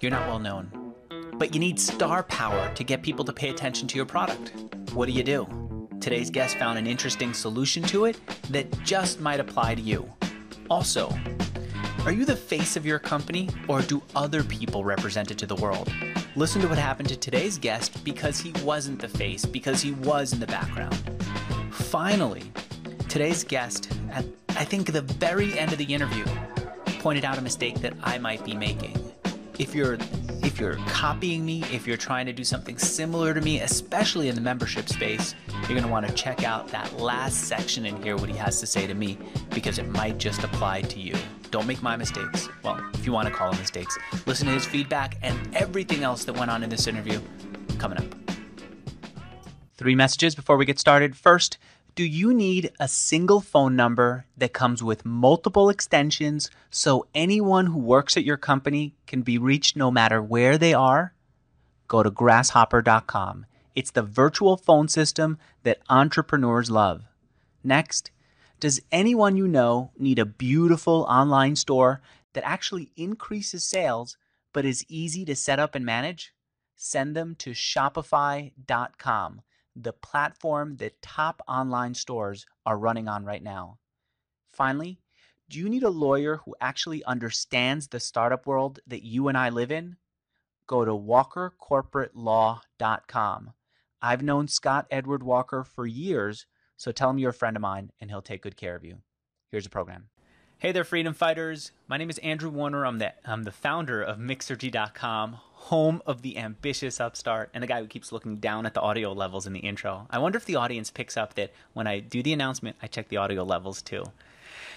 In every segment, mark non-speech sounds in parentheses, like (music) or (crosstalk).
You're not well known, but you need star power to get people to pay attention to your product. What do you do? Today's guest found an interesting solution to it that just might apply to you. Also, are you the face of your company or do other people represent it to the world? Listen to what happened to today's guest because he wasn't the face, because he was in the background. Finally, today's guest, at I think the very end of the interview, pointed out a mistake that I might be making. If you're if you're copying me, if you're trying to do something similar to me, especially in the membership space, you're going to want to check out that last section and hear what he has to say to me because it might just apply to you. Don't make my mistakes. Well, if you want to call them mistakes, listen to his feedback and everything else that went on in this interview coming up. Three messages before we get started. First, do you need a single phone number that comes with multiple extensions so anyone who works at your company can be reached no matter where they are? Go to grasshopper.com. It's the virtual phone system that entrepreneurs love. Next, does anyone you know need a beautiful online store that actually increases sales but is easy to set up and manage? Send them to shopify.com the platform that top online stores are running on right now. Finally, do you need a lawyer who actually understands the startup world that you and I live in? Go to walkercorporatelaw.com. I've known Scott Edward Walker for years, so tell him you're a friend of mine and he'll take good care of you. Here's the program. Hey there, freedom fighters. My name is Andrew Warner. I'm the, I'm the founder of Mixergy.com, home of the ambitious upstart, and the guy who keeps looking down at the audio levels in the intro. I wonder if the audience picks up that when I do the announcement, I check the audio levels too.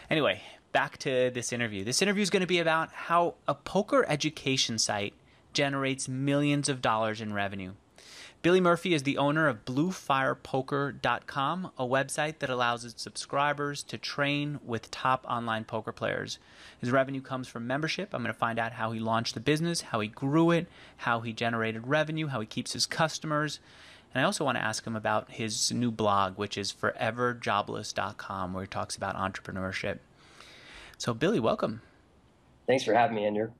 Anyway, back to this interview. This interview is going to be about how a poker education site generates millions of dollars in revenue. Billy Murphy is the owner of BlueFirePoker.com, a website that allows its subscribers to train with top online poker players. His revenue comes from membership. I'm going to find out how he launched the business, how he grew it, how he generated revenue, how he keeps his customers. And I also want to ask him about his new blog, which is foreverjobless.com, where he talks about entrepreneurship. So, Billy, welcome. Thanks for having me, Andrew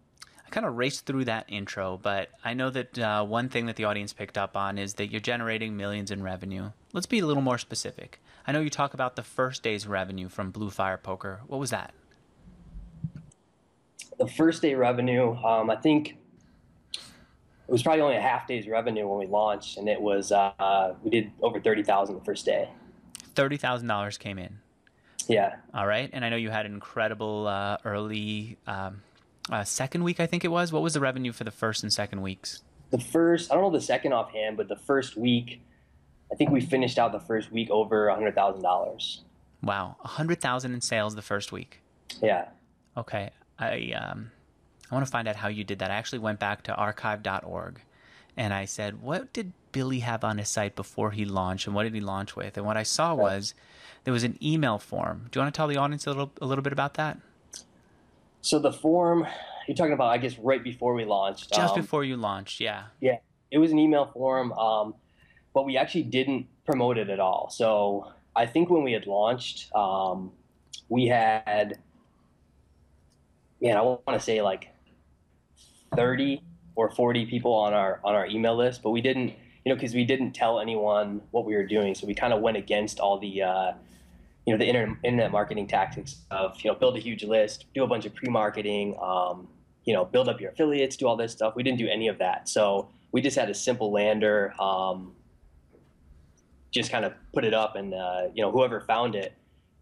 kind of raced through that intro, but I know that uh, one thing that the audience picked up on is that you're generating millions in revenue. Let's be a little more specific. I know you talk about the first day's revenue from Blue Fire Poker. What was that? The first day revenue, um, I think it was probably only a half day's revenue when we launched, and it was uh, we did over thirty thousand the first day. Thirty thousand dollars came in. Yeah. All right, and I know you had an incredible uh, early. Um, uh, second week, I think it was. What was the revenue for the first and second weeks? The first, I don't know the second offhand, but the first week, I think we finished out the first week over a hundred thousand dollars. Wow, a hundred thousand in sales the first week. Yeah. Okay, I um, I want to find out how you did that. I actually went back to archive.org, and I said, what did Billy have on his site before he launched, and what did he launch with? And what I saw was there was an email form. Do you want to tell the audience a little a little bit about that? So the form you're talking about, I guess, right before we launched. Just um, before you launched, yeah. Yeah, it was an email form, um, but we actually didn't promote it at all. So I think when we had launched, um, we had, man, I want to say like 30 or 40 people on our on our email list, but we didn't, you know, because we didn't tell anyone what we were doing. So we kind of went against all the. Uh, you know the internet, internet marketing tactics of you know build a huge list, do a bunch of pre-marketing, um, you know build up your affiliates, do all this stuff. We didn't do any of that. So we just had a simple lander, um, just kind of put it up, and uh, you know whoever found it.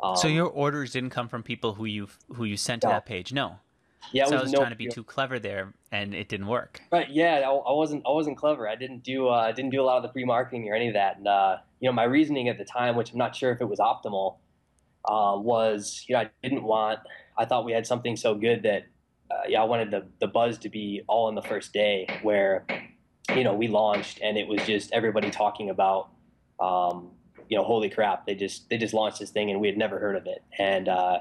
Um, so your orders didn't come from people who you who you sent to no. that page. No. Yeah, so was I was no, trying to be too clever there, and it didn't work. Right? Yeah, I, I wasn't. I wasn't clever. I didn't do. Uh, I didn't do a lot of the pre-marketing or any of that. And uh, you know, my reasoning at the time, which I'm not sure if it was optimal, uh, was you know I didn't want I thought we had something so good that uh, yeah I wanted the the buzz to be all in the first day where you know we launched and it was just everybody talking about um, you know holy crap they just they just launched this thing and we had never heard of it and uh,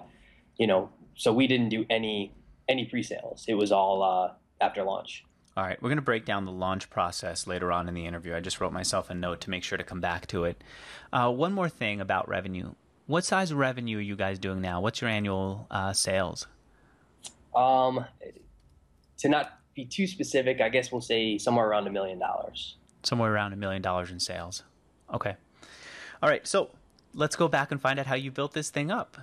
you know so we didn't do any any pre-sales it was all uh, after launch. All right, we're going to break down the launch process later on in the interview. I just wrote myself a note to make sure to come back to it. Uh, one more thing about revenue. What size revenue are you guys doing now? What's your annual uh, sales? Um, to not be too specific, I guess we'll say somewhere around a million dollars. Somewhere around a million dollars in sales. Okay. All right. So let's go back and find out how you built this thing up.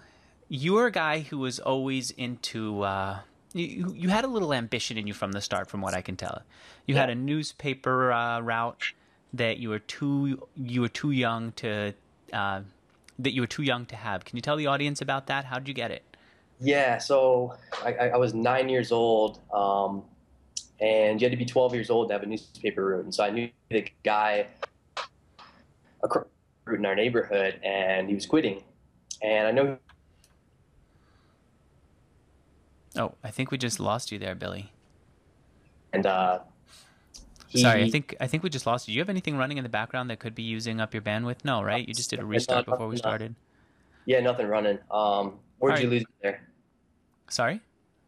You're a guy who was always into. Uh, you, you had a little ambition in you from the start, from what I can tell. You yeah. had a newspaper uh, route that you were too you were too young to uh, that you were too young to have. Can you tell the audience about that? How did you get it? Yeah, so I, I was nine years old, um, and you had to be 12 years old to have a newspaper route. And so I knew the guy in our neighborhood, and he was quitting. And I know. Oh, I think we just lost you there, Billy. And uh, he, Sorry, I think I think we just lost you. Do you have anything running in the background that could be using up your bandwidth? No, right? You just did a restart before we started. Yeah, nothing running. Um, where'd right. you lose me there? Sorry.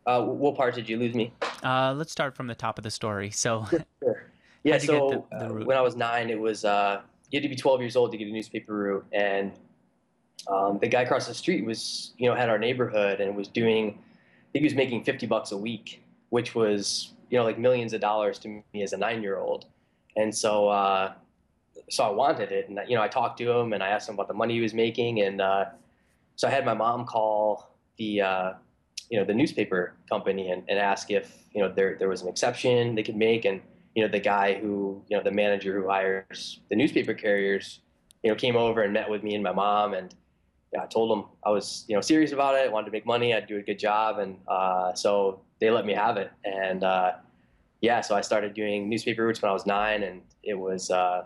Uh, what part did you lose me? Uh, let's start from the top of the story. So. (laughs) sure. (laughs) Yeah. So the, the uh, when I was nine, it was uh, you had to be 12 years old to get a newspaper route, and um, the guy across the street was, you know, had our neighborhood and was doing, I think he was making 50 bucks a week, which was, you know, like millions of dollars to me as a nine-year-old, and so, uh, so I wanted it, and you know, I talked to him and I asked him about the money he was making, and uh, so I had my mom call the, uh, you know, the newspaper company and, and ask if, you know, there there was an exception they could make, and you know, the guy who, you know, the manager who hires the newspaper carriers, you know, came over and met with me and my mom. And yeah, I told him I was, you know, serious about it. I wanted to make money. I'd do a good job. And uh, so they let me have it. And uh, yeah, so I started doing newspaper routes when I was nine and it was, uh,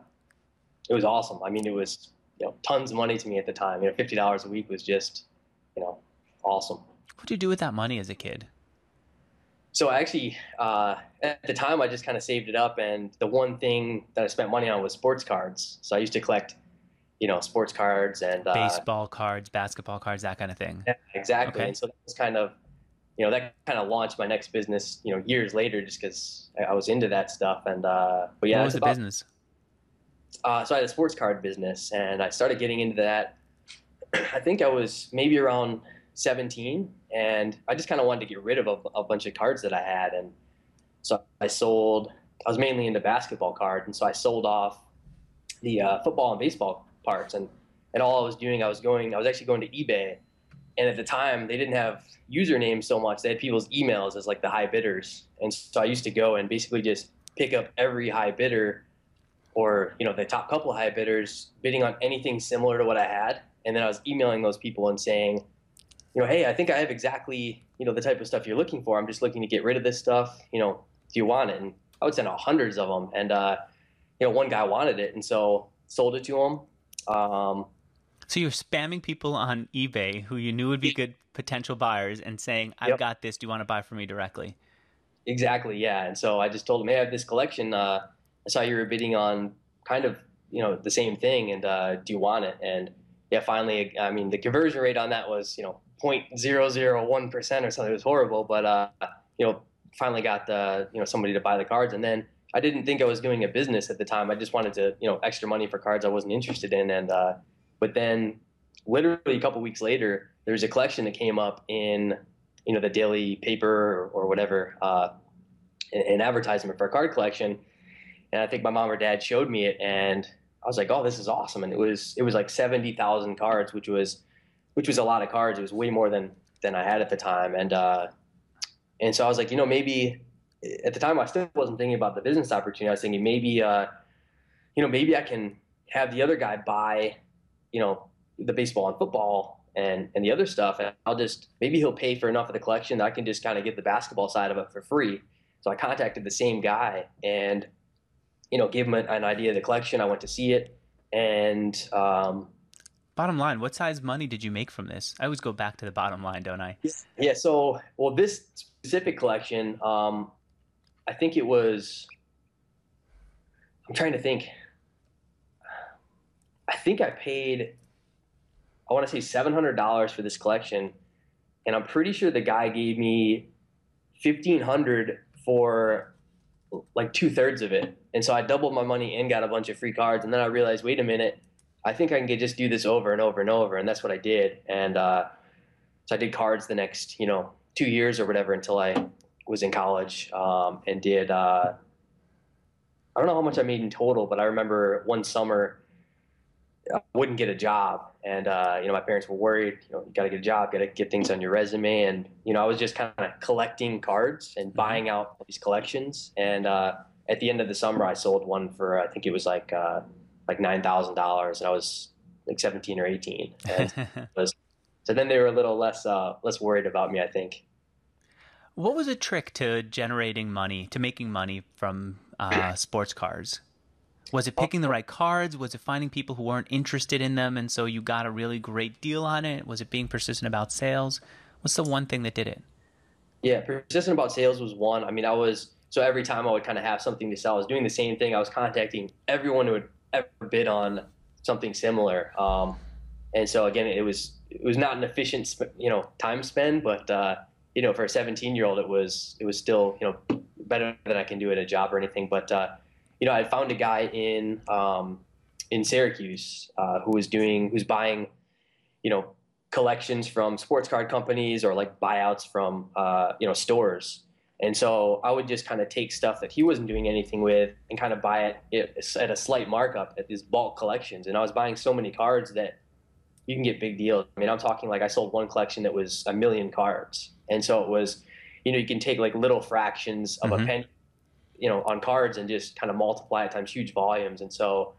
it was awesome. I mean, it was, you know, tons of money to me at the time. You know, $50 a week was just, you know, awesome. What did you do with that money as a kid? so I actually uh, at the time I just kind of saved it up, and the one thing that I spent money on was sports cards. So I used to collect, you know, sports cards and uh, baseball cards, basketball cards, that kind of thing. Yeah, exactly. Okay. And so that was kind of, you know, that kind of launched my next business. You know, years later, just because I was into that stuff. And uh, but yeah, what was the about, business? Uh, so I had a sports card business, and I started getting into that. (clears throat) I think I was maybe around 17 and I just kind of wanted to get rid of a, a, bunch of cards that I had. And so I sold, I was mainly into basketball cards. And so I sold off the uh, football and baseball parts. And, and all I was doing, I was going, I was actually going to eBay. And at the time, they didn't have usernames so much. They had people's emails as like the high bidders. And so I used to go and basically just pick up every high bidder or, you know, the top couple high bidders bidding on anything similar to what I had. And then I was emailing those people and saying, you know, hey, I think I have exactly, you know, the type of stuff you're looking for. I'm just looking to get rid of this stuff. You know, do you want it? And I would send out hundreds of them. And, uh, you know, one guy wanted it. And so sold it to him. Um, so you're spamming people on eBay who you knew would be good potential buyers and saying, I've yep. got this. Do you want to buy from me directly? Exactly. Yeah. And so I just told him, hey, I have this collection. Uh, I saw you were bidding on kind of, you know, the same thing. And uh, do you want it? And yeah, finally, I mean, the conversion rate on that was, you know, 0.001 percent or something. It was horrible, but uh, you know, finally got the you know somebody to buy the cards, and then I didn't think I was doing a business at the time. I just wanted to you know extra money for cards I wasn't interested in, and uh, but then literally a couple weeks later, there was a collection that came up in you know the daily paper or, or whatever, uh, an advertisement for a card collection, and I think my mom or dad showed me it, and I was like, oh, this is awesome, and it was it was like seventy thousand cards, which was which was a lot of cards. It was way more than than I had at the time, and uh, and so I was like, you know, maybe at the time I still wasn't thinking about the business opportunity. I was thinking maybe, uh, you know, maybe I can have the other guy buy, you know, the baseball and football and and the other stuff, and I'll just maybe he'll pay for enough of the collection that I can just kind of get the basketball side of it for free. So I contacted the same guy and you know gave him an idea of the collection. I went to see it, and um, Bottom line, what size money did you make from this? I always go back to the bottom line, don't I? Yeah. So, well, this specific collection, um, I think it was. I'm trying to think. I think I paid. I want to say seven hundred dollars for this collection, and I'm pretty sure the guy gave me fifteen hundred for like two thirds of it, and so I doubled my money and got a bunch of free cards, and then I realized, wait a minute I think I can just do this over and over and over. And that's what I did. And uh, so I did cards the next, you know, two years or whatever until I was in college um, and did. Uh, I don't know how much I made in total, but I remember one summer wouldn't get a job, and uh, you know my parents were worried. You know, you got to get a job, got to get things on your resume, and you know I was just kind of collecting cards and mm-hmm. buying out these collections. And uh, at the end of the summer, I sold one for I think it was like uh, like nine thousand dollars, and I was like seventeen or eighteen. (laughs) was, so then they were a little less uh, less worried about me, I think. What was a trick to generating money, to making money from uh, sports cars? Was it picking the right cards? Was it finding people who weren't interested in them and so you got a really great deal on it? Was it being persistent about sales? What's the one thing that did it? Yeah, persistent about sales was one. I mean, I was so every time I would kind of have something to sell, I was doing the same thing. I was contacting everyone who had ever bid on something similar. Um, and so again, it was it was not an efficient you know time spend, but uh, you know for a 17 year old, it was it was still you know better than I can do at a job or anything. But uh, you know, I found a guy in um, in Syracuse uh, who was doing who's buying, you know, collections from sports card companies or like buyouts from uh, you know stores. And so I would just kind of take stuff that he wasn't doing anything with and kind of buy it at a slight markup at these bulk collections. And I was buying so many cards that you can get big deals. I mean, I'm talking like I sold one collection that was a million cards. And so it was, you know, you can take like little fractions of mm-hmm. a penny you know, on cards and just kind of multiply it times huge volumes. And so,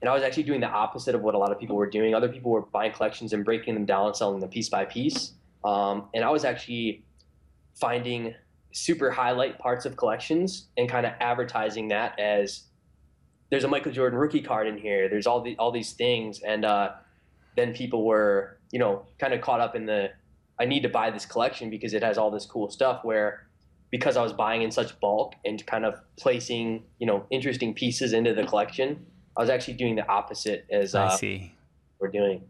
and I was actually doing the opposite of what a lot of people were doing. Other people were buying collections and breaking them down and selling them piece by piece. Um, and I was actually finding super highlight parts of collections and kind of advertising that as there's a Michael Jordan rookie card in here. There's all the all these things, and uh, then people were you know kind of caught up in the I need to buy this collection because it has all this cool stuff. Where because I was buying in such bulk and kind of placing, you know, interesting pieces into the collection, I was actually doing the opposite as uh, I see. we're doing.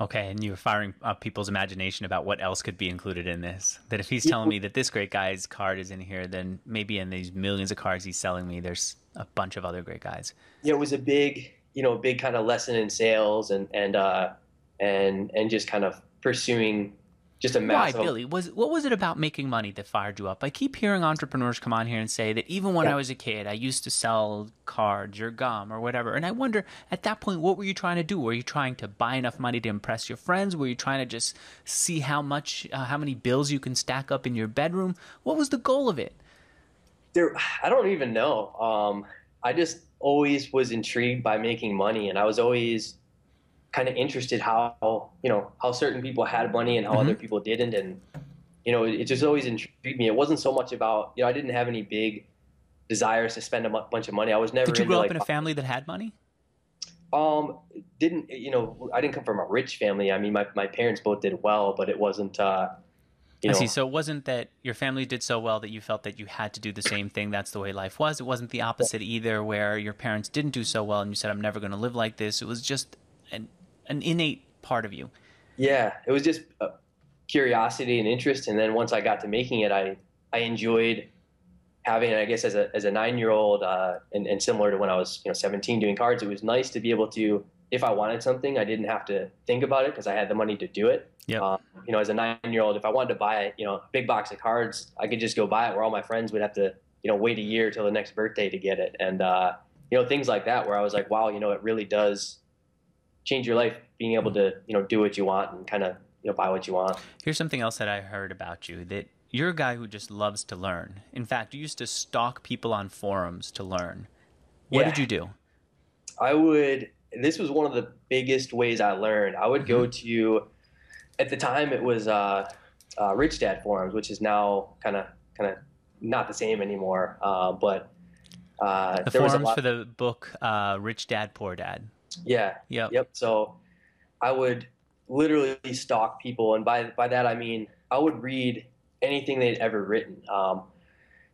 Okay, and you were firing up people's imagination about what else could be included in this. That if he's telling me that this great guy's card is in here, then maybe in these millions of cards he's selling me, there's a bunch of other great guys. Yeah, it was a big, you know, big kind of lesson in sales and and uh, and and just kind of pursuing just a massive. Why, Billy? Was what was it about making money that fired you up? I keep hearing entrepreneurs come on here and say that even when yeah. I was a kid, I used to sell cards or gum or whatever. And I wonder, at that point, what were you trying to do? Were you trying to buy enough money to impress your friends? Were you trying to just see how much, uh, how many bills you can stack up in your bedroom? What was the goal of it? There, I don't even know. Um, I just always was intrigued by making money, and I was always kind of interested how you know how certain people had money and how mm-hmm. other people didn't, and you know it, just always intrigued me. It wasn't so much about you know I didn't have any big desires to spend a bunch of money. I was never. Did you grow up like, in a family that had money? Um, didn't you know? I didn't come from a rich family. I mean, my my parents both did well, but it wasn't. Uh, you know, I see. So it wasn't that your family did so well that you felt that you had to do the same thing. That's the way life was. It wasn't the opposite either, where your parents didn't do so well and you said, "I'm never going to live like this." It was just an an innate part of you. Yeah, it was just curiosity and interest, and then once I got to making it, I I enjoyed having I guess as a as a nine year old, uh, and, and similar to when I was you know 17 doing cards, it was nice to be able to if I wanted something, I didn't have to think about it because I had the money to do it. Yeah. Um, you know, as a nine-year-old, if I wanted to buy, you know, a big box of cards, I could just go buy it. Where all my friends would have to, you know, wait a year till the next birthday to get it, and uh, you know, things like that. Where I was like, wow, you know, it really does change your life being able to you know do what you want and kind of you know buy what you want. Here's something else that i heard about you that you're a guy who just loves to learn. In fact you used to stalk people on forums to learn. What yeah. did you do? I would this was one of the biggest ways i learned. I would go mm-hmm. to at the time it was uh, uh, rich dad forums which is now kind of kind of not the same anymore uh, but uh, the forums for the book uh, rich dad poor dad yeah. Yep. Yep. So I would literally stalk people, and by by that I mean I would read anything they'd ever written. Um,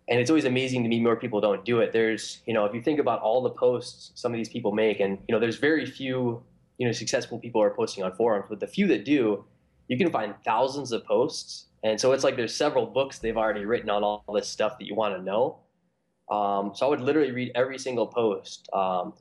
and it's always amazing to me more people don't do it. There's, you know, if you think about all the posts some of these people make, and you know, there's very few, you know, successful people are posting on forums, but the few that do, you can find thousands of posts. And so it's like there's several books they've already written on all this stuff that you want to know. Um, so I would literally read every single post. Um,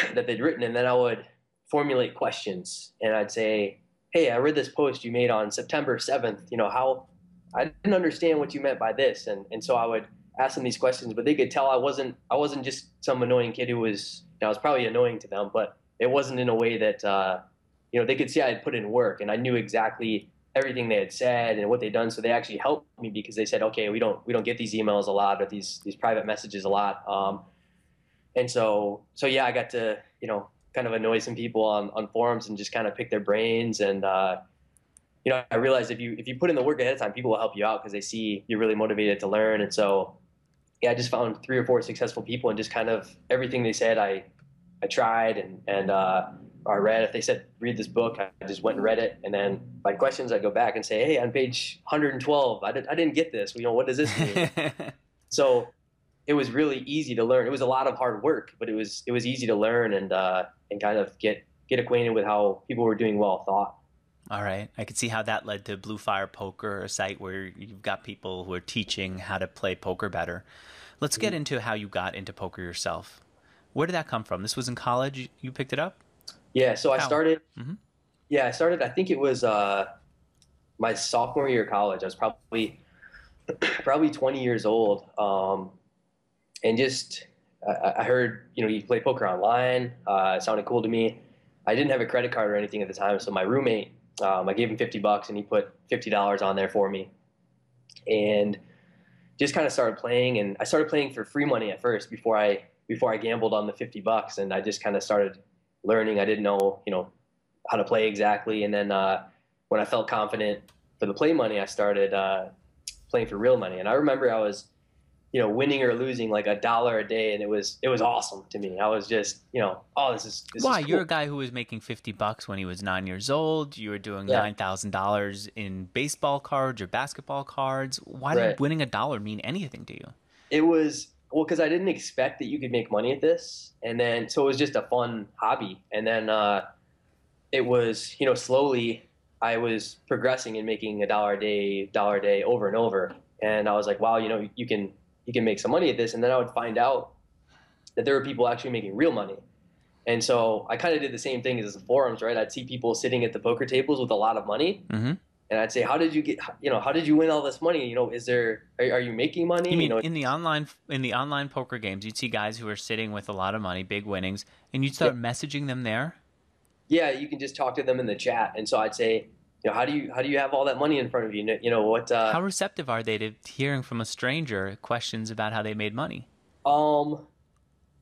(clears throat) that they'd written, and then I would formulate questions, and I'd say, "Hey, I read this post you made on September 7th. You know how I didn't understand what you meant by this, and and so I would ask them these questions, but they could tell I wasn't I wasn't just some annoying kid who was you know, I was probably annoying to them, but it wasn't in a way that uh, you know they could see I had put in work and I knew exactly everything they had said and what they'd done. So they actually helped me because they said, okay, we don't we don't get these emails a lot or these these private messages a lot. Um, and so so yeah, I got to you know kind of annoy some people on, on forums and just kind of pick their brains and uh, you know I realized if you if you put in the work ahead of time, people will help you out because they see you're really motivated to learn. And so yeah, I just found three or four successful people and just kind of everything they said I I tried and and uh, I read. If they said read this book, I just went and read it. And then by questions, I go back and say, hey, on page 112, I, did, I didn't get this. You know, what does this mean? (laughs) so it was really easy to learn. It was a lot of hard work, but it was it was easy to learn and uh, and kind of get get acquainted with how people were doing well thought. All right. I could see how that led to Blue Fire Poker, a site where you've got people who are teaching how to play poker better. Let's get mm-hmm. into how you got into poker yourself. Where did that come from? This was in college. You picked it up. Yeah. So How? I started. Mm-hmm. Yeah, I started. I think it was uh, my sophomore year of college. I was probably (clears throat) probably 20 years old, um, and just I, I, heard you know you play poker online. Uh, it sounded cool to me. I didn't have a credit card or anything at the time, so my roommate, um, I gave him 50 bucks, and he put $50 on there for me, and just kind of started playing. And I started playing for free money at first before I before I gambled on the 50 bucks, and I just kind of started learning. I didn't know, you know, how to play exactly. And then uh, when I felt confident for the play money, I started uh, playing for real money. And I remember I was, you know, winning or losing like a dollar a day, and it was it was awesome to me. I was just, you know, oh, this is this why is cool. you're a guy who was making fifty bucks when he was nine years old. You were doing yeah. nine thousand dollars in baseball cards or basketball cards. Why right. did winning a dollar mean anything to you? It was well because i didn't expect that you could make money at this and then so it was just a fun hobby and then uh, it was you know slowly i was progressing and making a dollar a day dollar a day over and over and i was like wow you know you can you can make some money at this and then i would find out that there were people actually making real money and so i kind of did the same thing as the forums right i'd see people sitting at the poker tables with a lot of money mm-hmm and I'd say, how did you get, you know, how did you win all this money? You know, is there, are, are you making money? You mean you know, in the online, in the online poker games, you'd see guys who are sitting with a lot of money, big winnings, and you'd start yeah. messaging them there. Yeah, you can just talk to them in the chat, and so I'd say, you know, how do you how do you have all that money in front of you? You know what? Uh, how receptive are they to hearing from a stranger questions about how they made money? Um,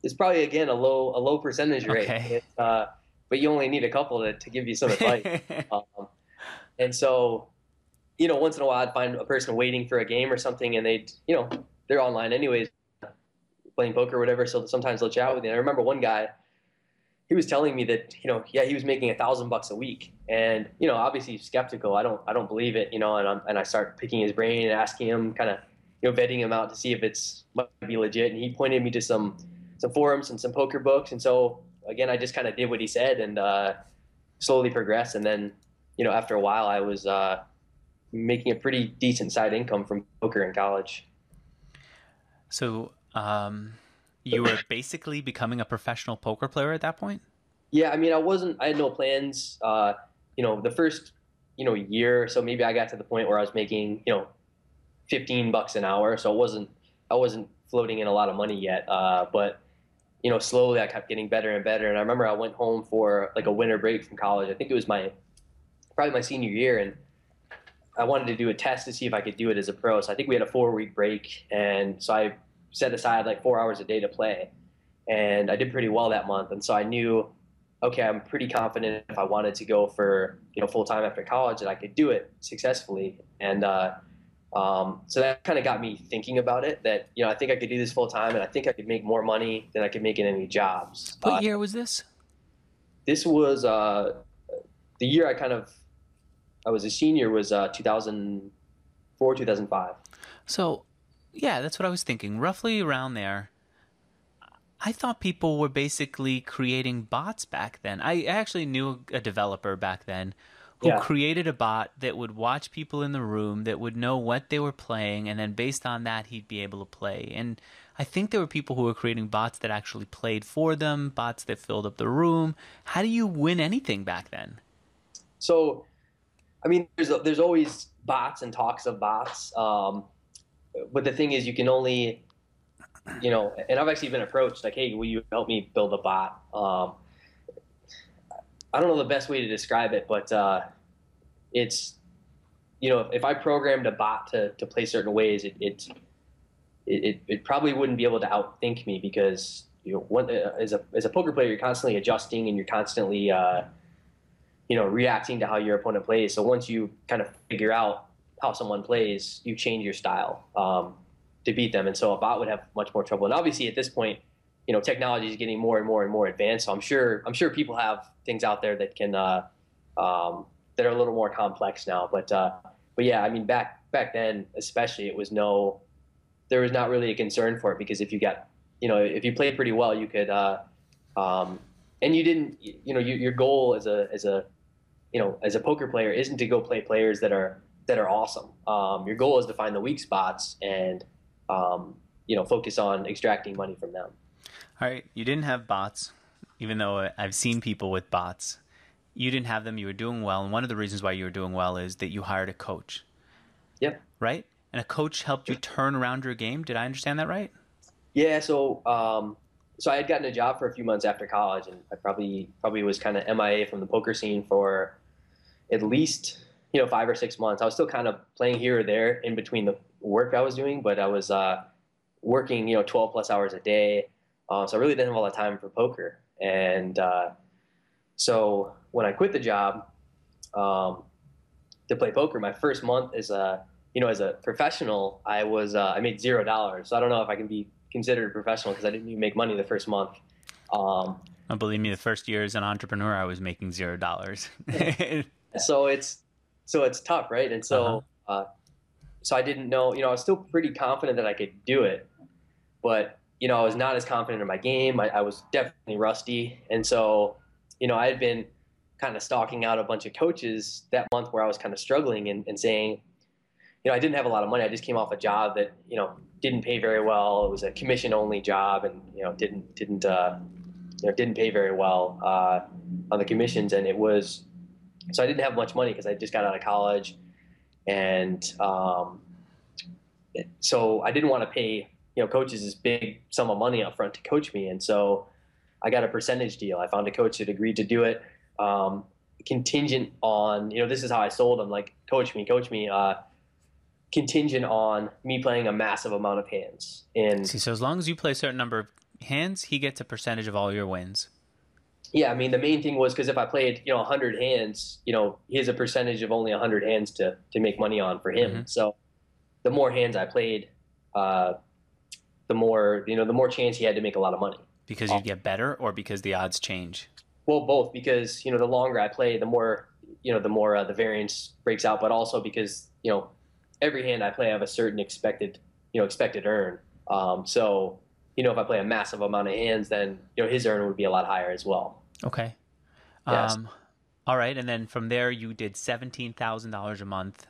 it's probably again a low a low percentage rate. Okay. Uh, but you only need a couple to, to give you some advice. (laughs) um, and so, you know, once in a while I'd find a person waiting for a game or something and they'd, you know, they're online anyways, playing poker or whatever. So sometimes they'll chat with you. And I remember one guy, he was telling me that, you know, yeah, he was making a thousand bucks a week. And, you know, obviously skeptical. I don't, I don't believe it, you know, and, I'm, and I start picking his brain and asking him kind of, you know, vetting him out to see if it's might be legit. And he pointed me to some, some forums and some poker books. And so again, I just kind of did what he said and, uh, slowly progressed. And then, you know, after a while, I was uh, making a pretty decent side income from poker in college. So, um, you were basically becoming a professional poker player at that point. Yeah, I mean, I wasn't. I had no plans. Uh, you know, the first you know year, so maybe I got to the point where I was making you know, fifteen bucks an hour. So it wasn't. I wasn't floating in a lot of money yet. Uh, but you know, slowly I kept getting better and better. And I remember I went home for like a winter break from college. I think it was my probably my senior year, and I wanted to do a test to see if I could do it as a pro. So I think we had a four week break, and so I set aside like four hours a day to play, and I did pretty well that month. And so I knew, okay, I'm pretty confident if I wanted to go for you know full time after college that I could do it successfully. And uh, um, so that kind of got me thinking about it. That you know I think I could do this full time, and I think I could make more money than I could make in any jobs. What uh, year was this? This was uh, the year I kind of I was a senior was uh, 2004, 2005. So, yeah, that's what I was thinking. Roughly around there. I thought people were basically creating bots back then. I actually knew a developer back then who yeah. created a bot that would watch people in the room, that would know what they were playing, and then based on that, he'd be able to play. And I think there were people who were creating bots that actually played for them, bots that filled up the room. How do you win anything back then? So I mean, there's there's always bots and talks of bots. Um, but the thing is, you can only, you know, and I've actually been approached like, hey, will you help me build a bot? Um, I don't know the best way to describe it, but uh, it's, you know, if I programmed a bot to, to play certain ways, it, it, it, it probably wouldn't be able to outthink me because, you know, one, uh, as, a, as a poker player, you're constantly adjusting and you're constantly, uh, you know, reacting to how your opponent plays. So once you kind of figure out how someone plays, you change your style um, to beat them. And so a bot would have much more trouble. And obviously, at this point, you know, technology is getting more and more and more advanced. So I'm sure I'm sure people have things out there that can uh, um, that are a little more complex now. But uh, but yeah, I mean, back back then, especially, it was no, there was not really a concern for it because if you got, you know, if you played pretty well, you could. Uh, um, and you didn't, you know, your, your goal as a as a you know, as a poker player, isn't to go play players that are that are awesome. Um, your goal is to find the weak spots and um, you know focus on extracting money from them. All right, you didn't have bots, even though I've seen people with bots. You didn't have them. You were doing well, and one of the reasons why you were doing well is that you hired a coach. Yep. Right, and a coach helped you turn around your game. Did I understand that right? Yeah. So um, so I had gotten a job for a few months after college, and I probably probably was kind of MIA from the poker scene for at least you know five or six months. I was still kind of playing here or there in between the work I was doing, but I was uh, working you know 12 plus hours a day, uh, so I really didn't have a lot of time for poker. And uh, so when I quit the job um, to play poker, my first month as a you know as a professional, I was uh, I made zero dollars. So I don't know if I can be considered a professional because I didn't even make money the first month. Um, oh, believe me, the first year as an entrepreneur, I was making zero dollars. (laughs) so it's so it's tough, right? And so uh-huh. uh, so I didn't know. You know, I was still pretty confident that I could do it, but you know, I was not as confident in my game. I, I was definitely rusty, and so you know, I had been kind of stalking out a bunch of coaches that month where I was kind of struggling and, and saying, you know, I didn't have a lot of money. I just came off a job that you know didn't pay very well. It was a commission only job, and you know didn't didn't uh, you know didn't pay very well uh, on the commissions, and it was so I didn't have much money because I just got out of college, and um, so I didn't want to pay you know coaches this big sum of money up front to coach me, and so I got a percentage deal. I found a coach that agreed to do it. Um, contingent on you know this is how I sold them like coach me coach me uh, contingent on me playing a massive amount of hands. And see, so as long as you play a certain number of hands, he gets a percentage of all your wins. Yeah, I mean the main thing was because if I played you know 100 hands, you know he has a percentage of only 100 hands to to make money on for him. Mm-hmm. So the more hands I played, uh, the more you know the more chance he had to make a lot of money. Because you get better, or because the odds change. Well, both. Because you know the longer I play, the more you know the more uh, the variance breaks out, but also because you know every hand I play, I have a certain expected, you know, expected earn. Um, so, you know, if I play a massive amount of hands, then you know his earn would be a lot higher as well. Okay. Yes. Um, all right, and then from there, you did seventeen thousand dollars a month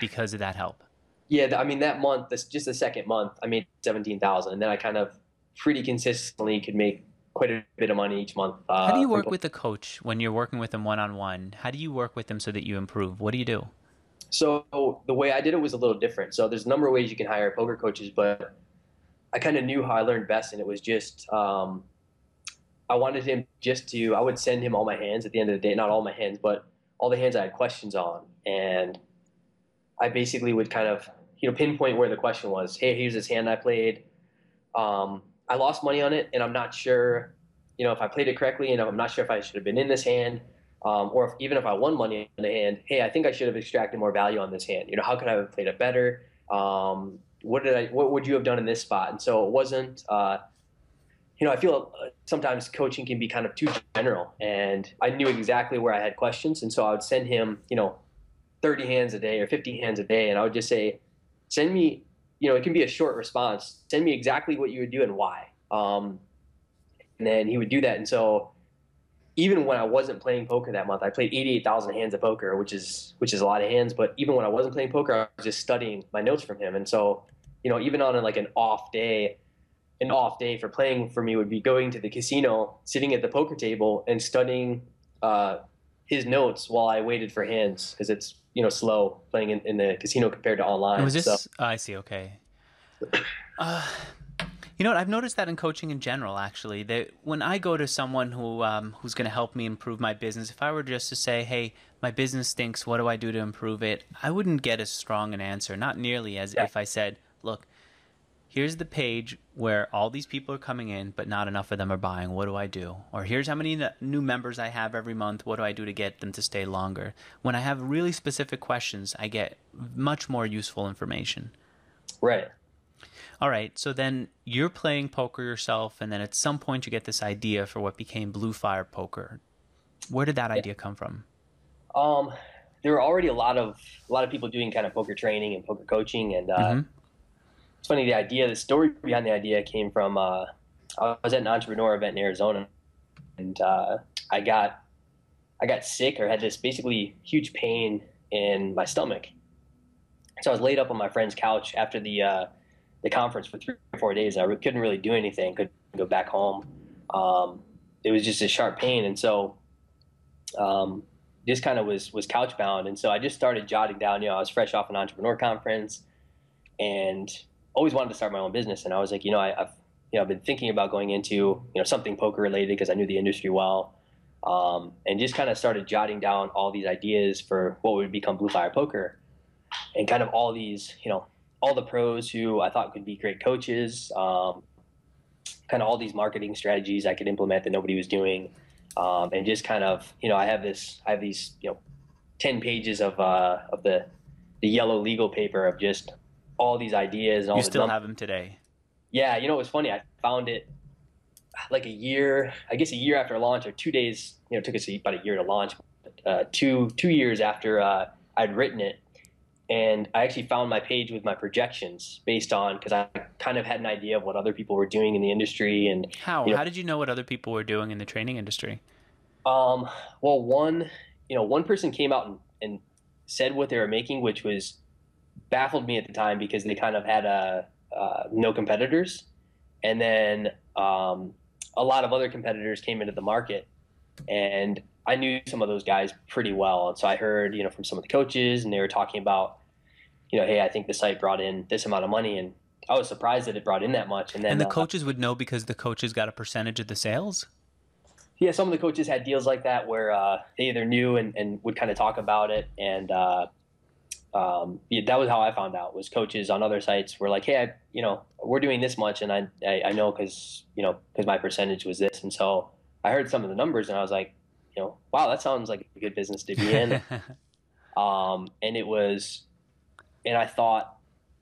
because of that help. Yeah, I mean that month, this just the second month, I made seventeen thousand, and then I kind of pretty consistently could make quite a bit of money each month. Uh, How do you work with the coach when you're working with them one on one? How do you work with them so that you improve? What do you do? So the way I did it was a little different. So there's a number of ways you can hire poker coaches, but I kind of knew how I learned best, and it was just um, I wanted him just to. I would send him all my hands at the end of the day, not all my hands, but all the hands I had questions on, and I basically would kind of you know pinpoint where the question was. Hey, here's this hand I played. Um, I lost money on it, and I'm not sure, you know, if I played it correctly, and I'm not sure if I should have been in this hand um, or if, even if I won money on the hand, hey, I think I should have extracted more value on this hand. You know, how could I have played it better? Um, what did I? What would you have done in this spot? And so it wasn't. Uh, you know, I feel uh, sometimes coaching can be kind of too general, and I knew exactly where I had questions, and so I would send him, you know, 30 hands a day or 50 hands a day, and I would just say, send me, you know, it can be a short response. Send me exactly what you would do and why. Um, and then he would do that, and so even when I wasn't playing poker that month, I played 88,000 hands of poker, which is which is a lot of hands. But even when I wasn't playing poker, I was just studying my notes from him. And so, you know, even on a, like an off day, an off day for playing for me would be going to the casino, sitting at the poker table, and studying uh, his notes while I waited for hands because it's you know slow playing in, in the casino compared to online. And was this? So, oh, I see. Okay. Uh, you know what? I've noticed that in coaching in general, actually, that when I go to someone who um, who's going to help me improve my business, if I were just to say, "Hey, my business stinks. What do I do to improve it?" I wouldn't get as strong an answer, not nearly as Yeah. if I said, "Look, here's the page where all these people are coming in, but not enough of them are buying. What do I do?" Or here's how many new members I have every month. What do I do to get them to stay longer? When I have really specific questions, I get much more useful information. right. All right, so then you're playing poker yourself, and then at some point you get this idea for what became Blue Fire Poker. Where did that idea come from? Um, there were already a lot of a lot of people doing kind of poker training and poker coaching, and uh, Mhm. it's funny. The idea, the story behind the idea, came from uh, I was at an entrepreneur event in Arizona, and uh, I got I got sick or had this basically huge pain in my stomach. So I was laid up on my friend's couch after the uh, the conference for three or four days. I re- couldn't really do anything. Couldn't go back home. Um, it was just a sharp pain, and so um, just kind of was was couch bound. And so I just started jotting down. You know, I was fresh off an entrepreneur conference, and always wanted to start my own business. And I was like, you know, I, I've you know I've been thinking about going into you know something poker related because I knew the industry well, um, and just kind of started jotting down all these ideas for what would become Blue Fire Poker, and kind of all these you know all the pros who I thought could be great coaches, um, kind of all these marketing strategies I could implement that nobody was doing, um, and just kind of you know I have this I have these you know ten pages of uh, of the the yellow legal paper of just all these ideas and all You still num- have them today. yeah, you know, it was funny. I found it like a year, I guess a year after launch, or two days. You know, it took us about a year to launch. Uh, two two years after uh, I'd written it, and I actually found my page with my projections based on because I kind of had an idea of what other people were doing in the industry, and How? you know- How did you know what other people were doing in the training industry? Um, well, one, you know, one person came out and, and said what they were making, which was baffled me at the time because they kind of had a uh, no competitors, and then um, a lot of other competitors came into the market, and I knew some of those guys pretty well, and so I heard, you know, from some of the coaches, and they were talking about, you know, hey, I think the site brought in this amount of money, and I was surprised that it brought in that much, and then And the uh, coaches would know because the coaches got a percentage of the sales? yeah, some of the coaches had deals like that where uh, they either knew and, and would kind of talk about it, and uh, um, yeah, that was how I found out. Was coaches on other sites were like, "Hey, I, you know, we're doing this much, and I I, I know because you know because my percentage was this," and so I heard some of the numbers, and I was like, you know, wow, that sounds like a good business to be in. (laughs) um, and it was, and I thought,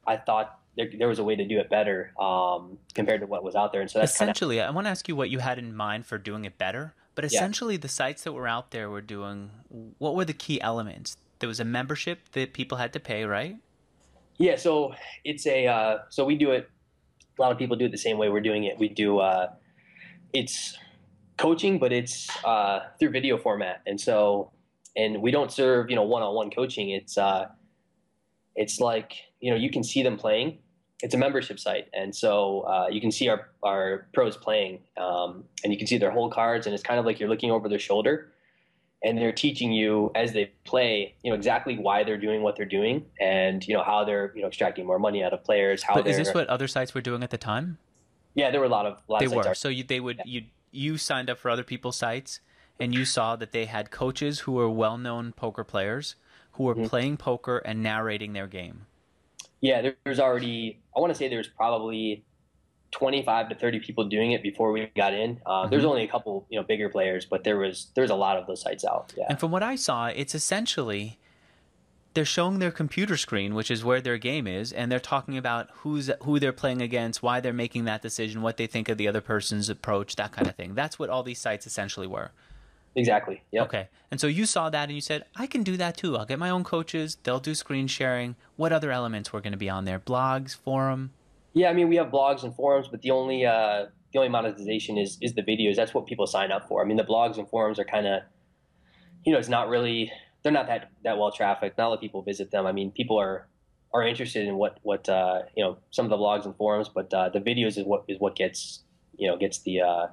I thought there, there was a way to do it better um, compared to what was out there, and so that's kind of essentially, I want to ask you what you had in mind for doing it better. But Yeah. essentially, the sites that were out there were doing what were the key elements? There was a membership that people had to pay, right? Yeah, so it's a uh, so we do it. A lot of people do it the same way we're doing it. We do uh, it's coaching, but it's uh, through video format, and so and we don't serve you know one on one coaching. It's uh, it's like you know you can see them playing. It's a membership site, and so uh, you can see our our pros playing, um, and you can see their whole cards, and it's kind of like you're looking over their shoulder and they're teaching you as they play, you know, exactly why they're doing what they're doing, and you know how they're you know extracting more money out of players. How But is this what other sites were doing at the time? yeah, there were a lot of a lot They of were. are- So you they would Yeah. you you signed up for other people's sites and you saw that they had coaches who were well-known poker players who were Mhm. playing poker and narrating their game. yeah. There's already I want to say there's probably 25 to 30 people doing it before we got in. Uh, There's Mhm. only a couple you know bigger players, but there was there's a lot of those sites out. Yeah, And from what I saw, it's essentially they're showing their computer screen, which is where their game is, and they're talking about who's who they're playing against, why they're making that decision, what they think of the other person's approach, that kind of thing. That's what all these sites essentially were. exactly. Yep. Okay. And so you saw that and you said, I can do that too. I'll get my own coaches. They'll do screen sharing. What other elements were going to be on there? Blogs, forum? Yeah, I mean we have blogs and forums, but the only uh, the only monetization is is the videos. That's what people sign up for. I mean the blogs and forums are kind of, you know, it's not really they're not that that well trafficked. Not a lot of people visit them. I mean people are are interested in what what uh, you know some of the blogs and forums, but uh, the videos is what is what gets you know gets the uh,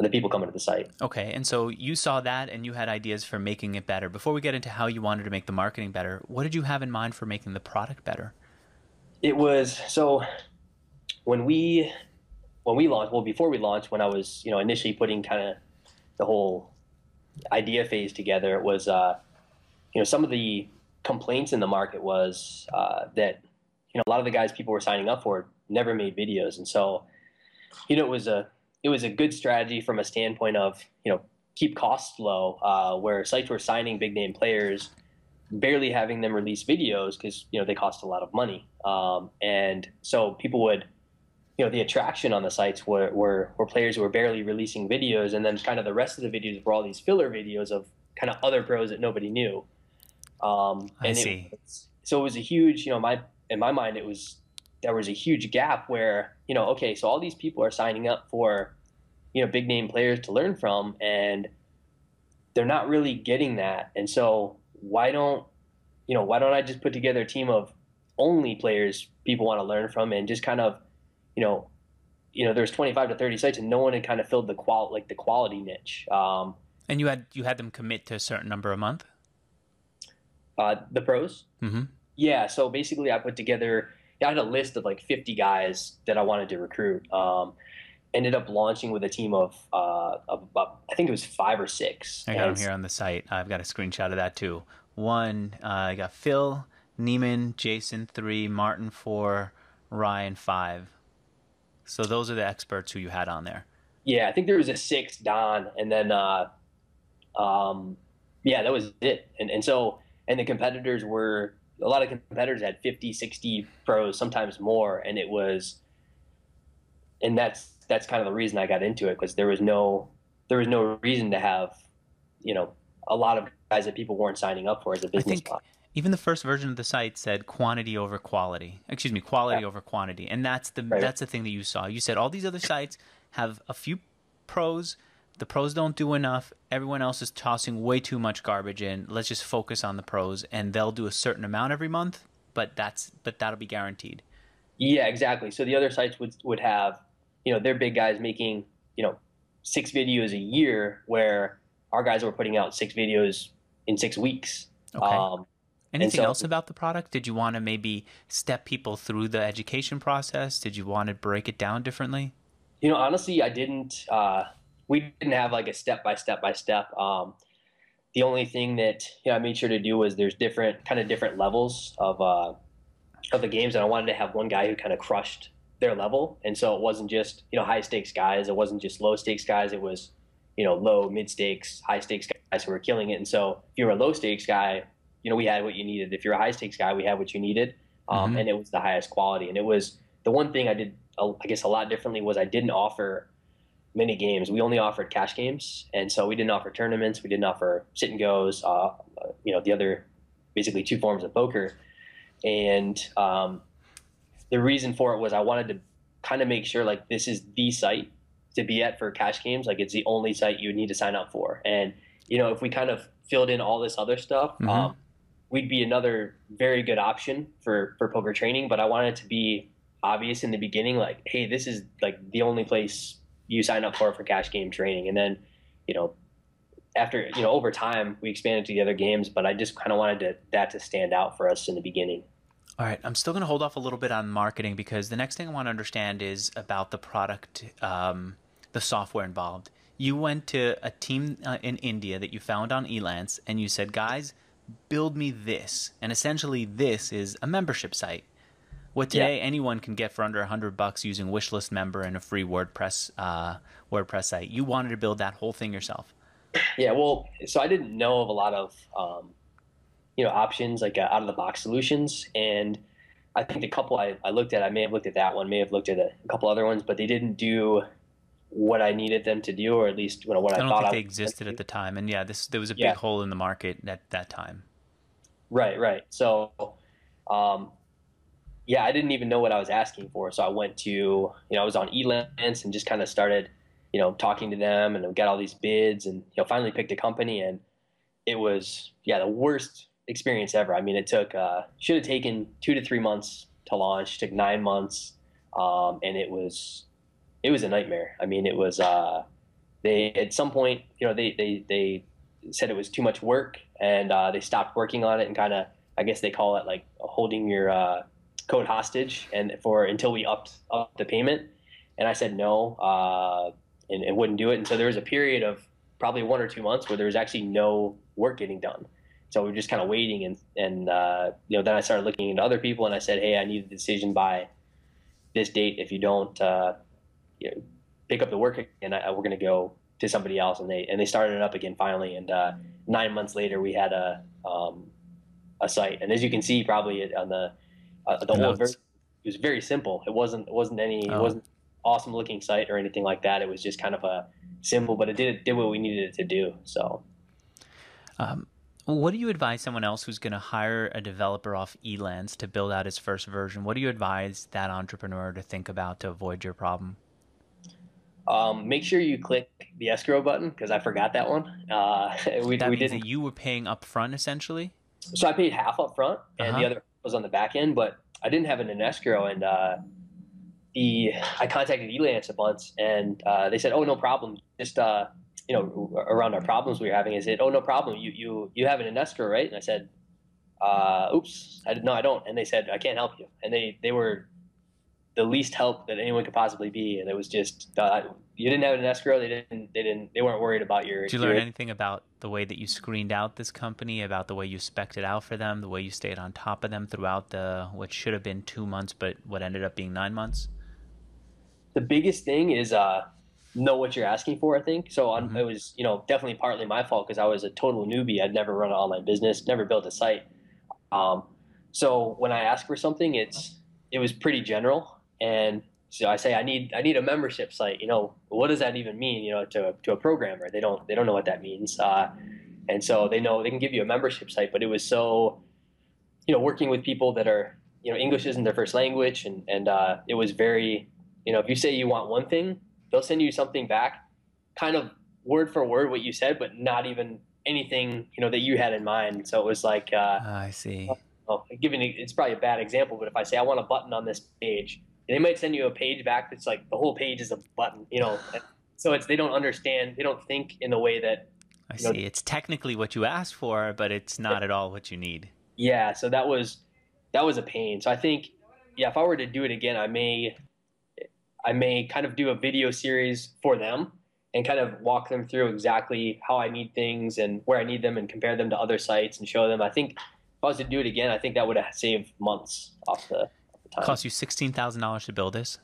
the people coming to the site. Okay, and so you saw that and you had ideas for making it better. Before we get into how you wanted to make the marketing better, what did you have in mind for making the product better? It was so when we when we launched, well before we launched, when I was, you know, initially putting kind of the whole idea phase together, it was uh you know, some of the complaints in the market was uh, that you know a lot of the guys people were signing up for never made videos, and so you know it was a it was a good strategy from a standpoint of you know keep costs low, uh, where sites were signing big name players, barely having them release videos because you know they cost a lot of money, um, and so people would you know the attraction on the sites were, were were players who were barely releasing videos, and then kind of the rest of the videos were all these filler videos of kind of other pros that nobody knew. Um, I and see. It, so it was a huge, you know, my in my mind, it was there was a huge gap where you know, okay, so all these people are signing up for, you know, big name players to learn from, and they're not really getting that. And so why don't, you know, why don't I just put together a team of only players people want to learn from, and just kind of, you know, you know, there's 25 to 30 sites, and no one had kind of filled the qual like the quality niche. Um, and you had you had them commit to a certain number a month. Uh, the pros. Mm-hmm. Yeah. So basically, I put together. I had a list of like 50 guys that I wanted to recruit. Um, ended up launching with a team of, uh, of I think it was five or six. I got them here on the site. I've got a screenshot of that too. One, uh, I got Phil, Neiman, Jason three, Martin four, Ryan five. So those are the experts who you had on there. Yeah, I think there was a six, Don, and then, uh, um, yeah, that was it. And and so and the competitors were a lot of competitors had 50 60 pros sometimes more and it was and that's that's kind of the reason i got into it because there was no there was no reason to have you know a lot of guys that people weren't signing up for as a business I think even the first version of the site said quantity over quality excuse me quality yeah. over quantity and that's the right. that's the thing that you saw you said all these other sites have a few pros the pros don't do enough. Everyone else is tossing way too much garbage in. Let's just focus on the pros, and they'll do a certain amount every month, but that's but that'll be guaranteed. Yeah, exactly. So the other sites would would have, you know, their big guys making, you know, six videos a year, where our guys were putting out six videos in six weeks. Okay. Um, Anything so, else about the product? Did you want to maybe step people through the education process? Did you want to break it down differently? You know, honestly, I didn't. Uh, we didn't have like a step by step by step. Um, the only thing that you know I made sure to do was there's different kind of different levels of uh, of the games, and I wanted to have one guy who kind of crushed their level, and so it wasn't just you know high stakes guys, it wasn't just low stakes guys, it was you know low mid stakes, high stakes guys who were killing it. And so if you were a low stakes guy, you know we had what you needed. If you're a high stakes guy, we had what you needed, um, mm-hmm. and it was the highest quality. And it was the one thing I did, I guess, a lot differently was I didn't offer many games. We only offered cash games, and so we didn't offer tournaments. We didn't offer sit and goes. Uh, you know, the other basically two forms of poker, and um, the reason for it was I wanted to kind of make sure like this is the site to be at for cash games. Like it's the only site you would need to sign up for, and you know if we kind of filled in all this other stuff. Mm-hmm. Um, we'd be another very good option for, for poker training, but I wanted to be obvious in the beginning, like, hey, this is like the only place you sign up for for cash game training, and then you know after you know over time we expanded to the other games, but I just kind of wanted to, that to stand out for us in the beginning. All right, I'm still going to hold off a little bit on marketing because the next thing I want to understand is about the product, um, the software involved. You went to a team uh, in India that you found on Elance, and you said, "Guys, build me this," and essentially this is a membership site. What today yeah. anyone can get for under a hundred bucks using Wishlist member and a free WordPress uh, WordPress site. You wanted to build that whole thing yourself. Yeah, well, so I didn't know of a lot of um, you know options like uh, out of the box solutions, and I think the couple I, I looked at, I may have looked at that one, may have looked at a, a couple other ones, but they didn't do what I needed them to do, or at least you know, what I, I don't thought think they existed at the time. And yeah, this there was a big yeah. hole in the market at that time. Right, right. So um, yeah, I didn't even know what I was asking for. So I went to, you know, I was on Elance and just kind of started, you know, talking to them and got all these bids and, you know, finally picked a company and it was, yeah, the worst experience ever. I mean, it took, uh, should have taken two to three months to launch, took nine months. Um, and it was, it was a nightmare. I mean, it was, uh, they at some point, you know, they they they said it was too much work, and uh, they stopped working on it, and kind of, I guess they call it like holding your uh, code hostage, and for until we upped up the payment. And I said no, uh, and, and wouldn't do it. And so there was a period of probably one or two months where there was actually no work getting done. So we were just kind of waiting, and and uh, you know, then I started looking into other people, and I said, hey, I need a decision by this date. If you don't, uh, you know, pick up the work and I, we're going to go to somebody else. And they and they started it up again finally. And uh, nine months later, we had a um, a site. And as you can see, probably on the uh, the old version, it was very simple. It wasn't it wasn't any oh. it wasn't awesome looking site or anything like that. It was just kind of a simple, but it did did what we needed it to do. So. Um, what do you advise someone else who's going to hire a developer off Elance to build out his first version? What do you advise that entrepreneur to think about to avoid your problem? Um, make sure you click the escrow button because I forgot that one. Uh, (laughs) we, that we means that you were paying up front essentially. So I paid half up front, and uh-huh. the other was on the back end, but I didn't have it in escrow. And uh, the I contacted Elance a bunch, and uh, they said, "Oh, no problem. Just uh, you know, around our problems we were having, is it, oh, no problem. You, you, you have it in escrow, right? And I said, uh, oops, I did, no, I don't. And they said, I can't help you. And they, they were the least help that anyone could possibly be. And it was just, uh, you didn't have an escrow. They didn't, they didn't, they weren't worried about your. Did you your, learn anything about the way that you screened out this company, about the way you spec'd it out for them, the way you stayed on top of them throughout the, what should have been two months, but what ended up being nine months? The biggest thing is, uh, know what you're asking for. I think so. Mm-hmm. It was you know definitely partly my fault because I was a total newbie. I'd never run an online business, never built a site. Um, so when I ask for something, it's it was pretty general, and so I say I need I need a membership site. You know, what does that even mean? You know, to to a programmer, they don't they don't know what that means. Uh, and so they know they can give you a membership site, but it was so, you know, working with people that are you know English isn't their first language, and and uh, it was very, you know, if you say you want one thing, they'll send you something back, kind of word for word what you said, but not even anything you know that you had in mind. So it was like, uh, ah, I see. Well, giving it's probably a bad example, but if I say I want a button on this page, they might send you a page back that's like the whole page is a button, you know. (sighs) so it's they don't understand, they don't think in the way that. I see. Know, it's technically what you asked for, but it's not at all what you need. Yeah. So that was that was a pain. So I think, yeah, if I were to do it again, I may I may kind of do a video series for them and kind of walk them through exactly how I need things and where I need them and compare them to other sites and show them. I think if I was to do it again, I think that would have saved months off the time. Cost you sixteen thousand dollars to build this.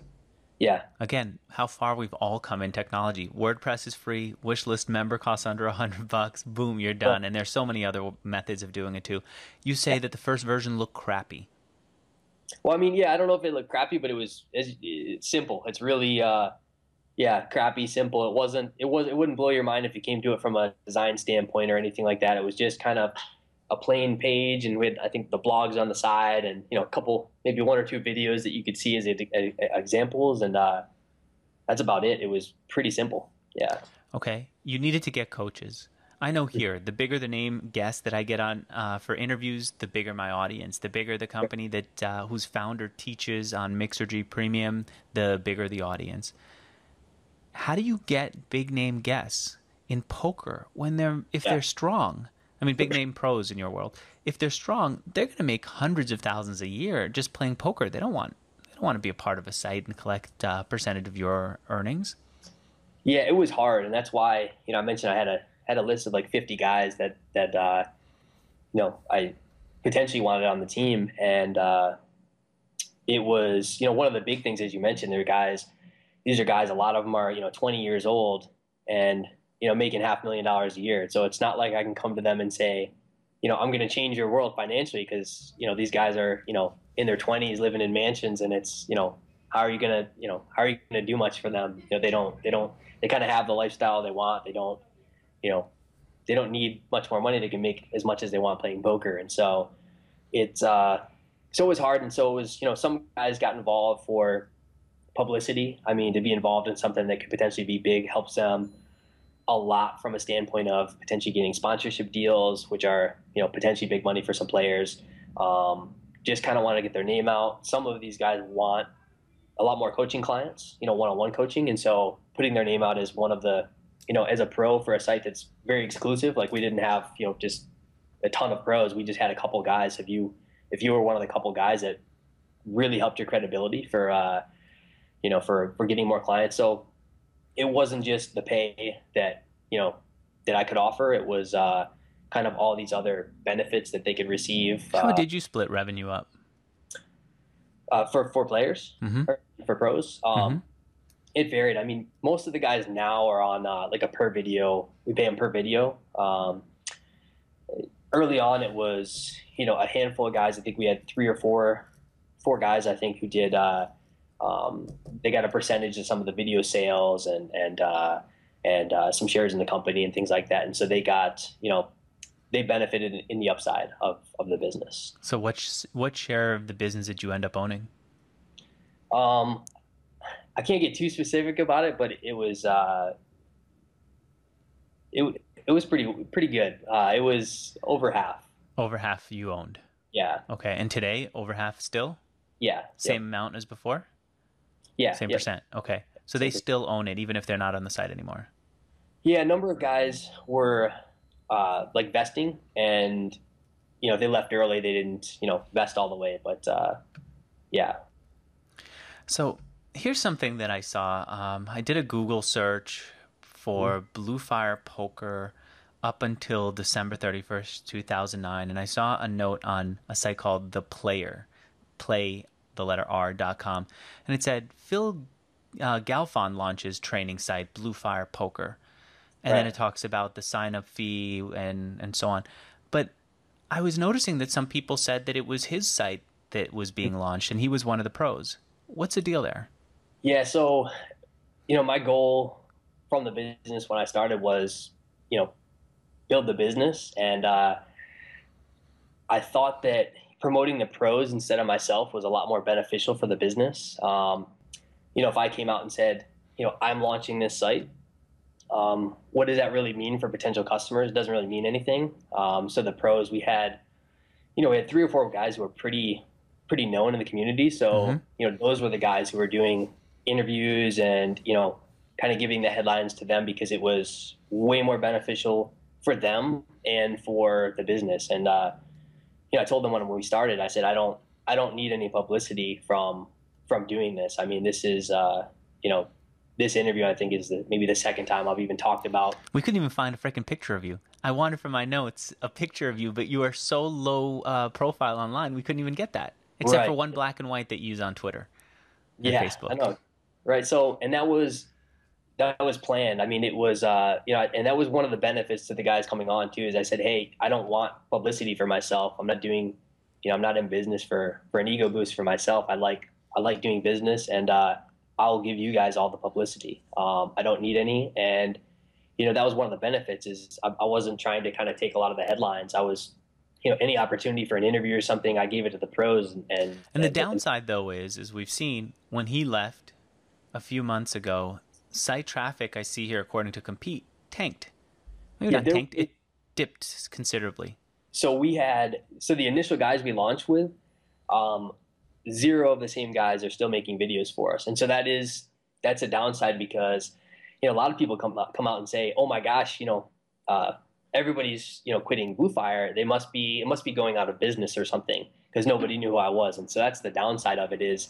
Yeah. Again, how far we've all come in technology. WordPress is free. Wishlist member costs under a hundred bucks. Boom, you're done. And there's so many other methods of doing it too. You say yeah. that the first version looked crappy. Well, I mean, yeah, I don't know if it looked crappy, but it was it's, it's simple. It's really, uh, yeah, crappy, simple. It wasn't. It was. It wouldn't blow your mind if you came to it from a design standpoint or anything like that. It was just kind of a plain page, and with I think the blogs on the side, and you know, a couple, maybe one or two videos that you could see as a, a, examples, and uh, that's about it. It was pretty simple. Yeah. Okay, you needed to get coaches. I know here, the bigger the name guest that I get on uh, for interviews, the bigger my audience. The bigger the company that uh, whose founder teaches on Mixergy Premium, the bigger the audience. How do you get big name guests in poker when they're if yeah. they're strong? I mean, big name pros in your world. If they're strong, they're going to make hundreds of thousands a year just playing poker. They don't want they don't want to be a part of a site and collect a uh, percentage of your earnings. Yeah, it was hard, and that's why you know I mentioned I had a had a list of like 50 guys that that uh, you know I potentially wanted on the team, and uh, it was you know one of the big things as you mentioned. There are guys; these are guys. A lot of them are you know 20 years old and you know making half a million dollars a year. So it's not like I can come to them and say, you know, I'm going to change your world financially because you know these guys are you know in their 20s living in mansions, and it's you know how are you gonna you know how are you gonna do much for them? You know they don't they don't they kind of have the lifestyle they want. They don't you know, they don't need much more money. They can make as much as they want playing poker. And so it's, uh, so it was hard. And so it was, you know, some guys got involved for publicity. I mean, to be involved in something that could potentially be big helps them a lot from a standpoint of potentially getting sponsorship deals, which are, you know, potentially big money for some players. Um, just kind of want to get their name out. Some of these guys want a lot more coaching clients, you know, one-on-one coaching. And so putting their name out is one of the you know, as a pro for a site that's very exclusive, like we didn't have, you know, just a ton of pros. We just had a couple guys. If you if you were one of the couple guys that really helped your credibility for uh, you know for for getting more clients. So it wasn't just the pay that you know that I could offer. It was uh, kind of all these other benefits that they could receive. How uh, did you split revenue up? uh, for for players Mhm. or for pros? Um, Mm-hmm. It varied. I mean, most of the guys now are on uh, like a per video. We pay them per video. Um, early on, it was you know a handful of guys. I think we had three or four four guys. I think who did. Um, they got a percentage of some of the video sales and and uh, and uh, some shares in the company and things like that. And so they got you know they benefited in the upside of, of the business. So what sh- what share of the business did you end up owning? Um, I can't get too specific about it, but it was uh, it it was pretty pretty good. Uh, it was over half. Over half you owned. Yeah, Okay, and today over half still yeah, same amount as before. Yeah, Same yeah. percent. Okay, so they still own it even if they're not on the site anymore. Yeah, a number of guys were uh, like vesting, and you know they left early. They didn't you know vest all the way, but uh, yeah, So here's something that I saw. Um, I did a Google search for Blue Fire Poker up until December 31st, 2009, and I saw a note on a site called The Player, play the letter R.com, and it said Phil uh, Galfond launches training site Blue Fire Poker, and then it talks about the sign up fee and and so on. But I was noticing that some people said that it was his site that was being launched, and he was one of the pros. What's the deal there? Yeah, so you know, my goal from the business when I started was, you know, build the business, and uh, I thought that promoting the pros instead of myself was a lot more beneficial for the business. Um, you know, if I came out and said, you know, I'm launching this site, um, what does that really mean for potential customers? It doesn't really mean anything. Um, so the pros, we had, you know, we had three or four guys who were pretty, pretty known in the community. So Mhm. you know, those were the guys who were doing interviews and you know, kind of giving the headlines to them because it was way more beneficial for them and for the business. And uh, you know, I told them when we started, I said, I don't, I don't need any publicity from from doing this. I mean, this is, uh, you know, this interview I think is the, maybe the second time I've even talked about We couldn't even find a freaking picture of you. I wanted from my notes a picture of you, but you are so low uh, profile online, we couldn't even get that. Except for one black and white that you use on Twitter and yeah, Facebook. I know. Right. So, and that was that was planned. I mean, it was uh, you know, and that was one of the benefits to the guys coming on too. Is I said, hey, I don't want publicity for myself. I'm not doing, you know, I'm not in business for for an ego boost for myself. I like I like doing business, and uh, I'll give you guys all the publicity. Um, I don't need any, and you know, that was one of the benefits. Is I, I wasn't trying to kind of take a lot of the headlines. I was. You know, any opportunity for an interview or something, I gave it to the pros, and and, And the downside, though, is is we've seen when he left a few months ago, site traffic I see here, according to Compete, tanked. Maybe Yeah, not there- tanked; it dipped considerably. so we had so the initial guys we launched with um, zero of the same guys are still making videos for us and so that is that's a downside because you know a lot of people come out, come out and say oh my gosh you know uh, everybody's you know quitting blue fire they must be it must be going out of business or something because nobody knew who i was and so that's the downside of it is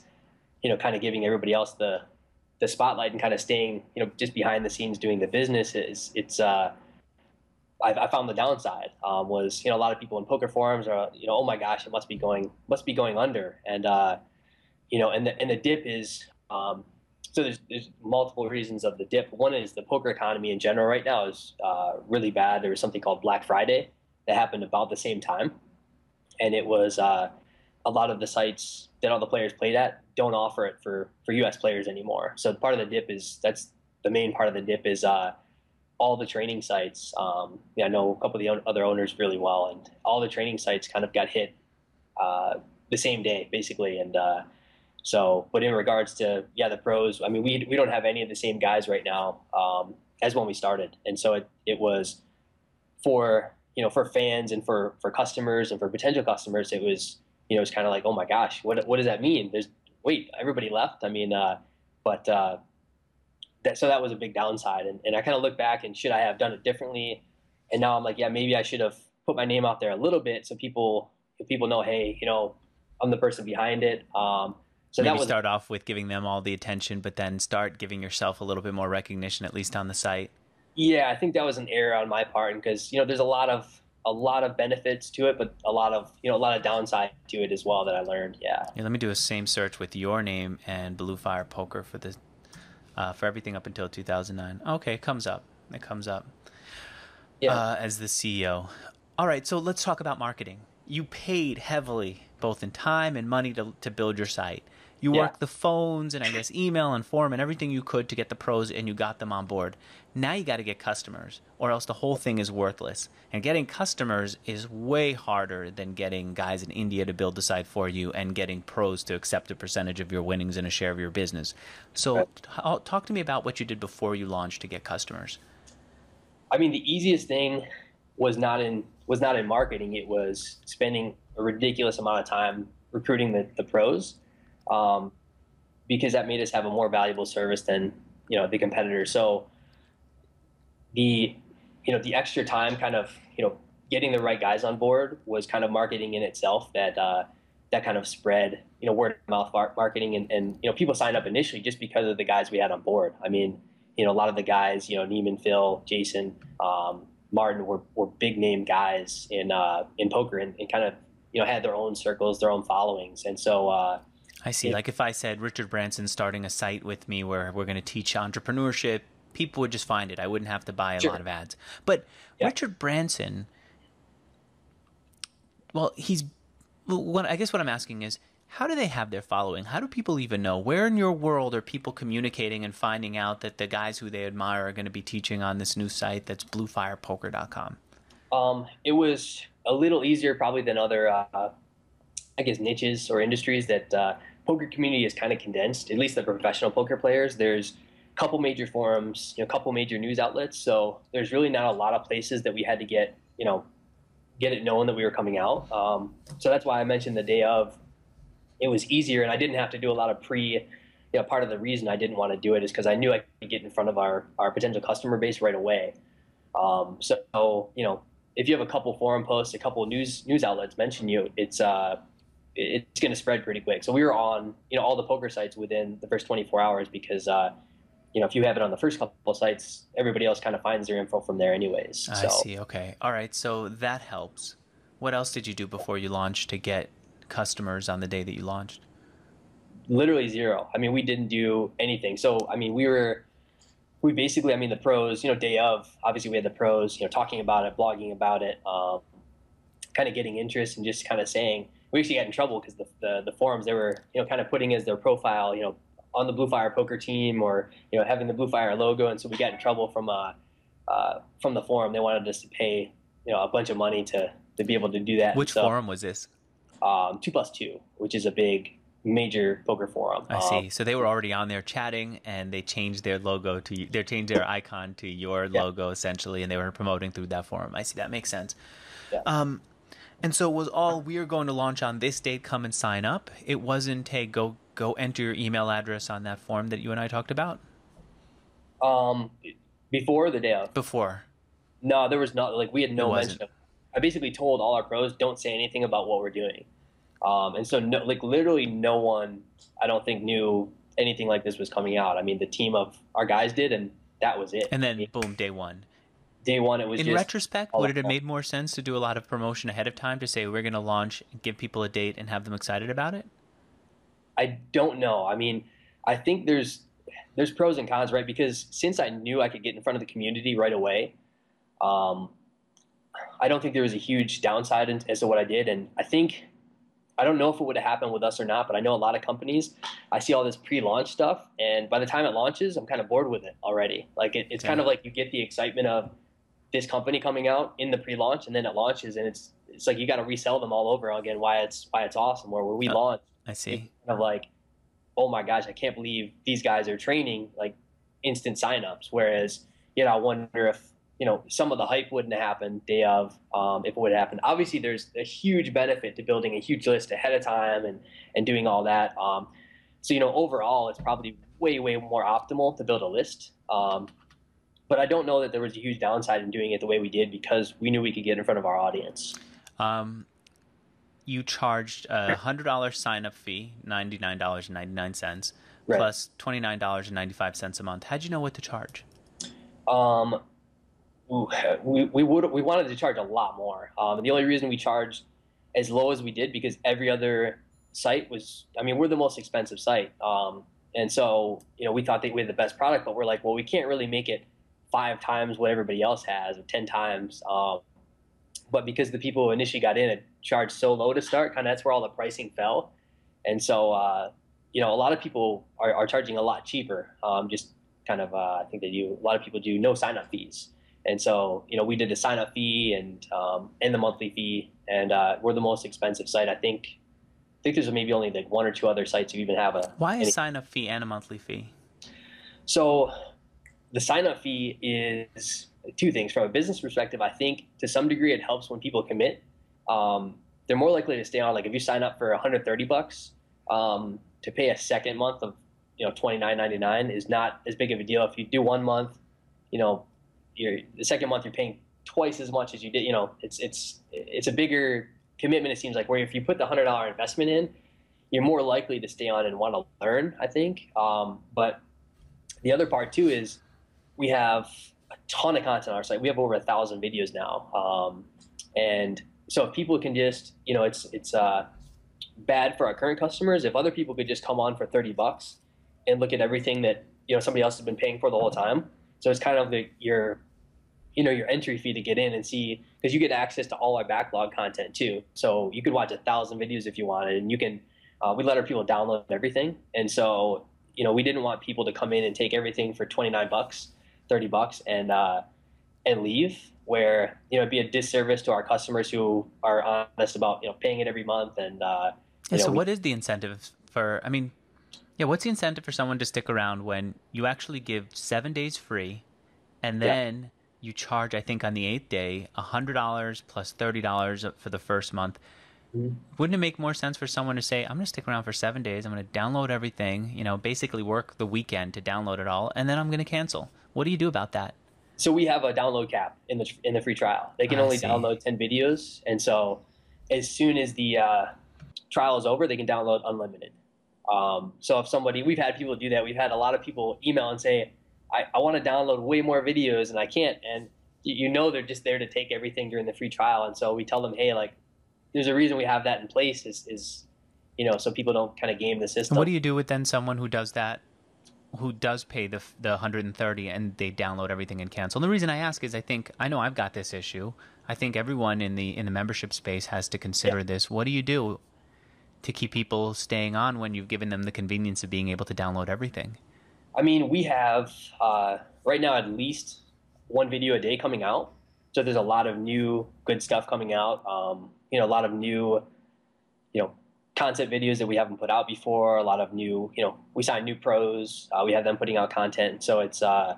you know kind of giving everybody else the the spotlight and kind of staying you know just behind the scenes doing the business is it's uh I, I found the downside um, was you know a lot of people in poker forums are you know oh my gosh it must be going must be going under and uh, you know and the and the dip is um, so there's there's multiple reasons of the dip. One is the poker economy in general right now is uh, really bad. There was something called Black Friday that happened about the same time, and it was uh, a lot of the sites that all the players played at don't offer it for for U.S. players anymore. So part of the dip is that's the main part of the dip is uh, all the training sites. Um, yeah, I know a couple of the other owners really well, and all the training sites kind of got hit uh, the same day, basically. And uh, so, but in regards to yeah, the pros, I mean, we we don't have any of the same guys right now um, as when we started, and so it it was for you know for fans and for for customers and for potential customers, it was you know it's kind of like oh my gosh, what what does that mean? There's wait, everybody left. I mean, uh, but uh, that so that was a big downside. And, and I kind of look back and should I have done it differently? And now I'm like, yeah, maybe I should have put my name out there a little bit so people people know, hey, you know, I'm the person behind it. Um, so maybe that was, start off with giving them all the attention, but then start giving yourself a little bit more recognition, at least on the site. Yeah, I think that was an error on my part because you know there's a lot of a lot of benefits to it, but a lot of you know a lot of downside to it as well that I learned. Yeah. Yeah. Let me do a same search with your name and Blue Fire Poker for the uh, for everything up until 2009. Okay, it comes up. It comes up. Yeah. Uh, as the CEO. All right, so let's talk about marketing. You paid heavily, both in time and money, to to build your site. You yeah. worked the phones and I guess email and forum and everything you could to get the pros and you got them on board. Now you got to get customers or else the whole thing is worthless. And getting customers is way harder than getting guys in India to build the site for you and getting pros to accept a percentage of your winnings and a share of your business. So right. talk to me about what you did before you launched to get customers. I mean, the easiest thing was not in was not in marketing. It was spending a ridiculous amount of time recruiting the, the pros um, because that made us have a more valuable service than you know the competitor. So the you know the extra time, kind of you know getting the right guys on board was kind of marketing in itself that uh, that kind of spread you know word of mouth marketing and, and you know people signed up initially just because of the guys we had on board. I mean you know a lot of the guys you know Neiman, Phil, Jason, um, Martin were, were big name guys in uh, in poker and, and, kind of you know had their own circles, their own followings, and so uh, I see. like if I said Richard Branson starting a site with me where we're going to teach entrepreneurship, people would just find it. I wouldn't have to buy a sure. lot of ads. But yeah. Richard Branson, well, he's. What I guess what I'm asking is, how do they have their following? How do people even know? Where in your world are people communicating and finding out that the guys who they admire are going to be teaching on this new site that's bluefirepoker.com? Um, it was a little easier probably than other, uh, I guess, niches or industries that uh, poker community is kind of condensed, at least the professional poker players. There's a couple major forums, you know, a couple major news outlets. So there's really not a lot of places that we had to get, you know, get it known that we were coming out. Um, so that's why I mentioned the day of. It was easier, and I didn't have to do a lot of pre. You know, part of the reason I didn't want to do it is because I knew I could get in front of our our potential customer base right away. Um, so you know, if you have a couple forum posts, a couple news news outlets mention you, it's uh, it's going to spread pretty quick. So we were on, you know, all the poker sites within the first 24 hours because, uh, you know, if you have it on the first couple sites, everybody else kind of finds their info from there, anyways. I see. Okay. All right. So that helps. What else did you do before you launched to get customers on the day that you launched? Literally zero. I mean, we didn't do anything. So, I mean, we were, we basically, I mean, the pros, you know, day of, obviously we had the pros, you know, talking about it, blogging about it, um, kind of getting interest and just kind of saying, we actually got in trouble because the, the, the forums they were you know kind of putting as their profile you know on the Blue Fire poker team or you know having the Blue Fire logo, and so we got in trouble from uh, uh, from the forum. They wanted us to pay you know a bunch of money to to be able to do that. Which so, forum was this? Um, two plus two, which is a big major poker forum. I see. Um, so they were already on there chatting, and they changed their logo to they changed their icon to your yeah. logo essentially, and they were promoting through that forum. I see. That makes sense. Yeah. Um, and so it was all we are going to launch on this date. Come and sign up. It wasn't hey go go enter your email address on that form that you and I talked about. Um, before the day of. Before. No, there was not like we had no mention. Of, I basically told all our pros don't say anything about what we're doing. Um, and so no, like literally no one I don't think knew anything like this was coming out. I mean, the team of our guys did, and that was it. And then boom, day one day one it was in retrospect would it have made more sense to do a lot of promotion ahead of time to say we're going to launch give people a date and have them excited about it i don't know i mean i think there's there's pros and cons right because since i knew i could get in front of the community right away um, i don't think there was a huge downside as to what i did and i think I don't know if it would have happened with us or not, but I know a lot of companies. I see all this pre-launch stuff, and by the time it launches, I'm kind of bored with it already. Like it, it's yeah. kind of like you get the excitement of this company coming out in the pre-launch and then it launches and it's it's like you got to resell them all over again why it's why it's awesome or where we oh, launched i see. kind of like oh my gosh i can't believe these guys are training like instant signups. Whereas you know i wonder if you know some of the hype wouldn't have happened day of um, if it would happen obviously there's a huge benefit to building a huge list ahead of time and and doing all that um, so you know overall it's probably way way more optimal to build a list. Um, but I don't know that there was a huge downside in doing it the way we did because we knew we could get in front of our audience. Um, you charged a hundred dollar sign up fee, ninety nine dollars and ninety nine cents, right. plus twenty nine dollars and ninety five cents a month. How'd you know what to charge? Um, we we would we wanted to charge a lot more. Um, the only reason we charged as low as we did because every other site was. I mean, we're the most expensive site. Um, and so, you know, we thought that we had the best product, but we're like, well, we can't really make it five times what everybody else has or 10 times. Um, but because the people who initially got in had charged so low to start, kind of that's where all the pricing fell. And so, uh, you know, a lot of people are, are charging a lot cheaper. Um, just kind of, uh, I think they do, a lot of people do no sign up fees. And so, you know, we did the sign up fee and, um, and the monthly fee, and uh, we're the most expensive site. I think, I think there's maybe only like one or two other sites who even have a. Why a sign up fee and a monthly fee? So the sign up fee is two things from a business perspective. I think to some degree it helps when people commit. Um, they're more likely to stay on. Like if you sign up for 130 bucks, um, to pay a second month of you know 29.99 is not as big of a deal. If you do one month, you know, the second month you're paying twice as much as you did. You know, it's it's it's a bigger commitment. It seems like where if you put the hundred dollar investment in, you're more likely to stay on and want to learn. I think. Um, but the other part too is we have a ton of content on our site. We have over a thousand videos now, um, and so if people can just, you know, it's it's uh, bad for our current customers. If other people could just come on for thirty bucks and look at everything that you know somebody else has been paying for the whole time, so it's kind of the your you know your entry fee to get in and see because you get access to all our backlog content too. So you could watch a thousand videos if you wanted, and you can. Uh, we let our people download everything, and so you know we didn't want people to come in and take everything for twenty nine bucks 30 bucks and uh, and leave where you know it'd be a disservice to our customers who are honest about you know paying it every month and uh, yeah, so we, what is the incentive for i mean yeah what's the incentive for someone to stick around when you actually give seven days free and then yeah. you charge i think on the eighth day $100 plus $30 for the first month mm-hmm. wouldn't it make more sense for someone to say i'm going to stick around for seven days i'm going to download everything you know basically work the weekend to download it all and then i'm going to cancel what do you do about that? So we have a download cap in the in the free trial. They can I only see. download ten videos, and so as soon as the uh, trial is over, they can download unlimited. Um, so if somebody, we've had people do that. We've had a lot of people email and say, I, I want to download way more videos and I can't. And you know they're just there to take everything during the free trial. And so we tell them, hey, like, there's a reason we have that in place is, is you know, so people don't kind of game the system. And what do you do with then someone who does that who does pay the the 130 and they download everything and cancel. And the reason I ask is I think I know I've got this issue. I think everyone in the in the membership space has to consider yeah. this. What do you do to keep people staying on when you've given them the convenience of being able to download everything? I mean, we have uh, right now at least one video a day coming out. So there's a lot of new good stuff coming out. Um, you know, a lot of new, you know, content videos that we haven't put out before. A lot of new, you know, we sign new pros. Uh, we have them putting out content. So it's, uh,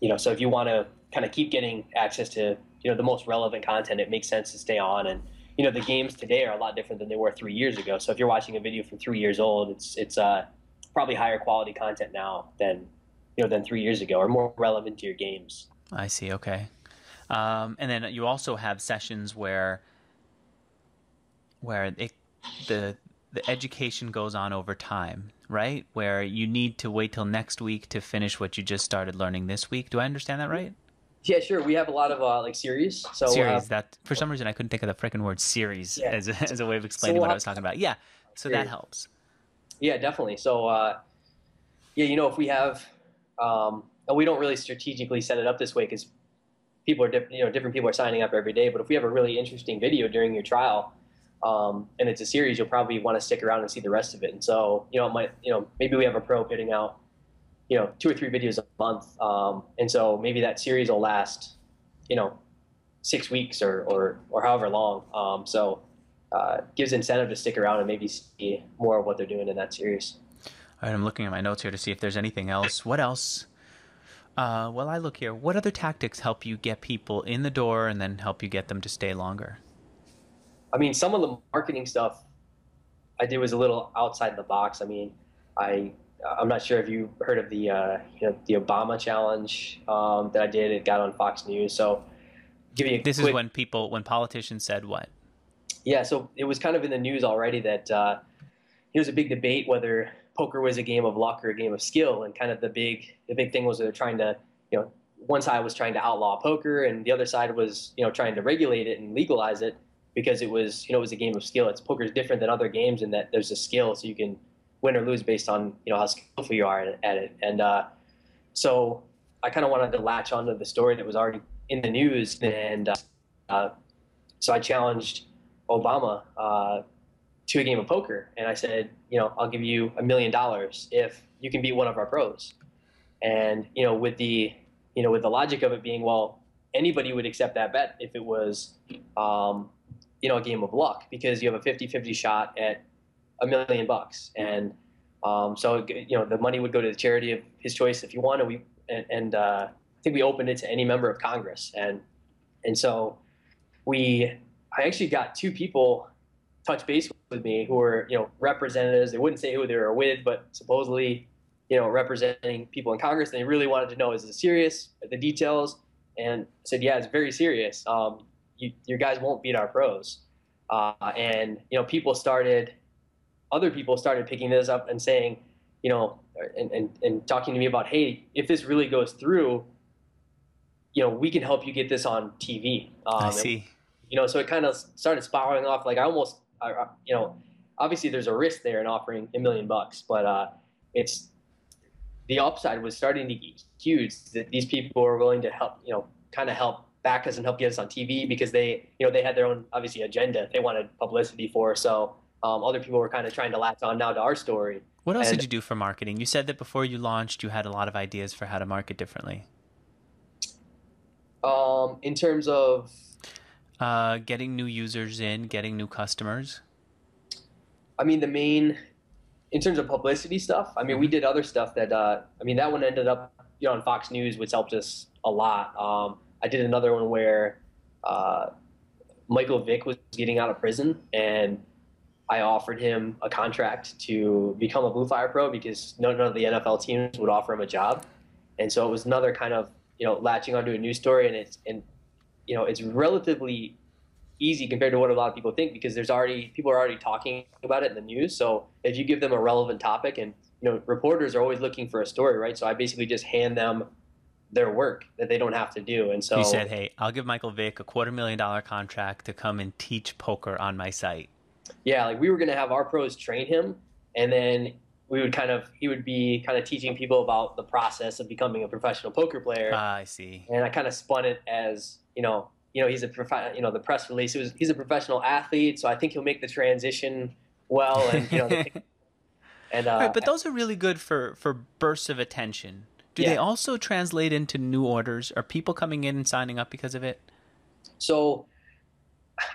you know, so if you want to kind of keep getting access to, you know, the most relevant content, it makes sense to stay on. And you know, the games today are a lot different than they were three years ago. So if you're watching a video from three years old, it's it's uh, probably higher quality content now than you know than three years ago, or more relevant to your games. I see. Okay. Um, and then you also have sessions where where it the the education goes on over time, right? Where you need to wait till next week to finish what you just started learning this week. Do I understand that right? Yeah, sure. We have a lot of uh, like series. So series uh, that for some reason I couldn't think of the freaking word series yeah. as a, as a way of explaining so we'll what I was talking about. Yeah, so that helps. Yeah, definitely. So uh, yeah, you know, if we have, um, and we don't really strategically set it up this way because people are different. You know, different people are signing up every day. But if we have a really interesting video during your trial um, and it's a series, you'll probably want to stick around and see the rest of it. And so, you know, it might, you know, maybe we have a pro putting out, you know, two or three videos a month. Um, and so maybe that series will last, you know, six weeks or, or, or however long. Um, so uh, gives incentive to stick around and maybe see more of what they're doing in that series. All right, I'm looking at my notes here to see if there's anything else. What else? Uh, well, I look here. What other tactics help you get people in the door and then help you get them to stay longer? I mean, some of the marketing stuff I did was a little outside the box. I mean, I I'm not sure if you heard of the uh, you know the Obama challenge um, that I did. It got on Fox News. So give you this quick, is when people when politicians said what? Yeah, so it was kind of in the news already that uh, it was a big debate whether poker was a game of luck or a game of skill, and kind of the big the big thing was they're trying to you know one side was trying to outlaw poker, and the other side was you know trying to regulate it and legalize it because it was you know it was a game of skill. It's poker is different than other games in that there's a skill, so you can win or lose based on you know how skillful you are at it. And uh, so I kind of wanted to latch onto the story that was already in the news, and uh, uh, so I challenged Obama uh, to a game of poker, and I said, you know, I'll give you a million dollars if you can beat one of our pros. And you know, with the you know, with the logic of it being, well, anybody would accept that bet if it was, um, you know, a game of luck because you have a 50-50 shot at a million bucks, and um, so you know the money would go to the charity of his choice if you want. And we and, and uh, I think we opened it to any member of Congress, and and so we I actually got two people touch base with me who were you know representatives. They wouldn't say who they were with, but supposedly you know representing people in Congress. And they really wanted to know is it serious? The details, and said yeah, it's very serious. Um, you, your guys won't beat our pros. Uh, and you know people started other people started picking this up and saying, you know, and, and, and talking to me about, hey, if this really goes through, you know, we can help you get this on TV. Um, I see. And, you know, so it kind of started spiraling off. Like I almost, I, you know, obviously there's a risk there in offering a million bucks, but uh, it's the upside was starting to get huge. That these people were willing to help, you know, kind of help back us and help get us on TV because they, you know, they had their own obviously agenda they wanted publicity for. So um, other people were kind of trying to latch on now to our story. What else and, did you do for marketing? You said that before you launched, you had a lot of ideas for how to market differently. Um, in terms of uh, getting new users in, getting new customers. I mean, the main in terms of publicity stuff. I mean, we mm-hmm. did other stuff that uh, I mean that one ended up you know on Fox News, which helped us a lot. Um, I did another one where uh, Michael Vick was getting out of prison and I offered him a contract to become a Blue Fire Pro because none of the NFL teams would offer him a job, and so it was another kind of you know latching onto a news story, and it's and you know it's relatively easy compared to what a lot of people think because there's already people are already talking about it in the news. So if you give them a relevant topic, and you know reporters are always looking for a story, right? So I basically just hand them their work that they don't have to do. And so he said, "Hey, I'll give Michael Vick a quarter million dollar contract to come and teach poker on my site." yeah, like we were gonna have our pros train him, and then we would kind of he would be kind of teaching people about the process of becoming a professional poker player. Ah, I see. And I kind of spun it as you know, you know, he's a prof- you know, the press release. It was he's a professional athlete, so I think he'll make the transition well, and you know. (laughs) and uh, right, but those are really good for for bursts of attention. Do yeah. they also translate into new orders? Are people coming in and signing up because of it? So,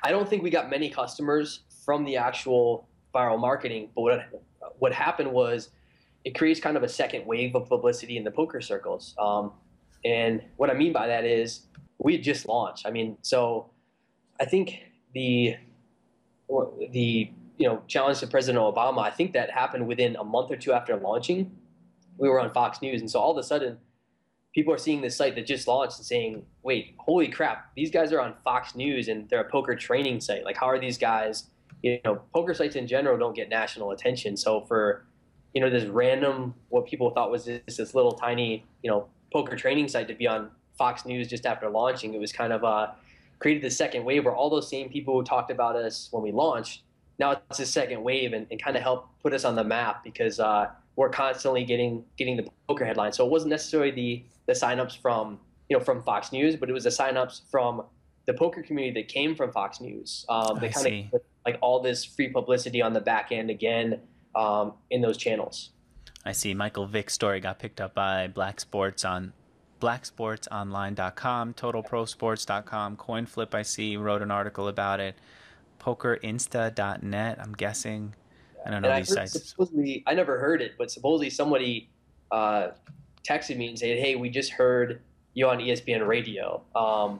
I don't think we got many customers from the actual viral marketing. But what what happened was it creates kind of a second wave of publicity in the poker circles. Um, and what I mean by that is we just launched. I mean, so I think the the you know challenge to President Obama. I think that happened within a month or two after launching. We were on Fox News, and so all of a sudden, people are seeing this site that just launched and saying, "Wait, holy crap! These guys are on Fox News and they're a poker training site. Like, how are these guys you know, poker sites in general don't get national attention. So for, you know, this random, what people thought was this, this little tiny, you know, poker training site to be on Fox News just after launching, it was kind of uh, created the second wave where all those same people who talked about us when we launched, now it's a second wave and, and kind of help put us on the map because uh, we're constantly getting getting the poker headlines. So it wasn't necessarily the the signups from you know from Fox News, but it was the signups from the poker community that came from Fox News. Um, they kind of like all this free publicity on the back end again um, in those channels. I see. Michael Vick's story got picked up by Black Sports on blacksportsonline.com, totalprosports.com, CoinFlip. I see wrote an article about it. PokerInsta.net. I'm guessing. I don't know and these I sites. Supposedly, I never heard it, but supposedly somebody uh, texted me and said, "Hey, we just heard you on ESPN Radio." Um,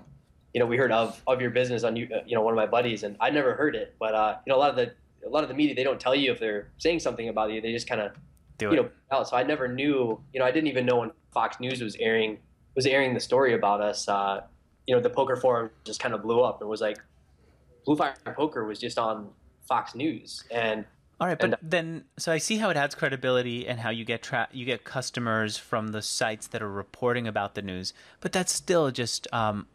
you know, we heard of of your business on you, uh, you know, one of my buddies, and I never heard it. But uh, you know, a lot of the a lot of the media they don't tell you if they're saying something about you. They just kind of Do you it. know out. So I never knew. You know, I didn't even know when Fox News was airing was airing the story about us. Uh, you know, the poker forum just kind of blew up. It was like Blue Fire Poker was just on Fox News, and All right, but and- then so I see how it adds credibility and how you get tra- you get customers from the sites that are reporting about the news, but that's still just um,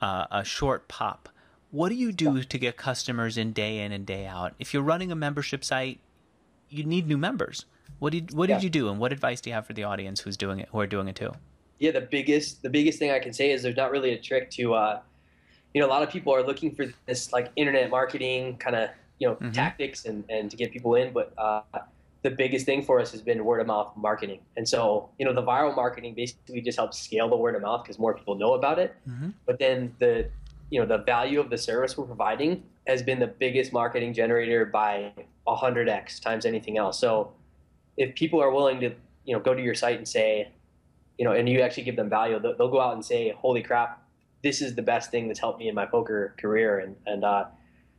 uh, a short pop. What do you do to get customers in day in and day out? If you're running a membership site, you need new members. What did what did you do, and what advice do you have for the audience who's doing it, who are doing it too? yeah, the biggest the biggest thing I can say is there's not really a trick to. Uh, you know, a lot of people are looking for this like internet marketing kind of you know Mhm. tactics and and to get people in, but uh, the biggest thing for us has been word of mouth marketing. And so you know, the viral marketing basically just helps scale the word of mouth because more people know about it. Mm-hmm. But then the you know the value of the service we're providing has been the biggest marketing generator by 100x times anything else. So if people are willing to you know go to your site and say you know and you actually give them value they'll, they'll go out and say holy crap this is the best thing that's helped me in my poker career and and uh,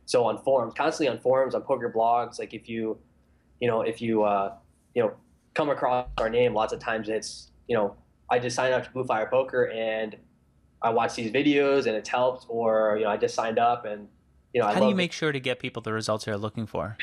so on forums constantly on forums on poker blogs like if you you know if you uh, you know come across our name lots of times it's you know i just signed up to blue fire poker and i watch these videos and it's helped or you know i just signed up and you know I How do you make sure to get people the results they're looking for?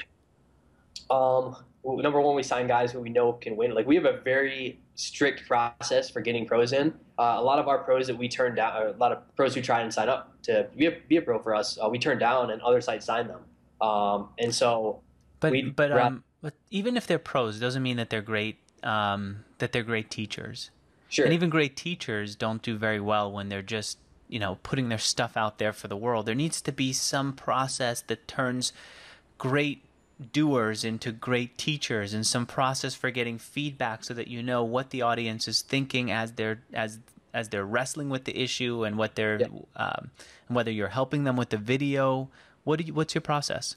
Um, well, number one, we sign guys who we know can win. Like we have a very strict process for getting pros in. Uh, a lot of our pros that we turn down, or a lot of pros who try and sign up to be a, be a pro for us, uh, we turn down, and other sites sign them. Um, and so But but um, but even if they're pros, doesn't mean that they're great. Um, that they're great teachers. sure, And even great teachers don't do very well when they're just, you know, putting their stuff out there for the world. There needs to be some process that turns great doers into great teachers and some process for getting feedback so that you know what the audience is thinking as they're as as they're wrestling with the issue and what they're um, whether you're helping them with the video. What do you, what's your process?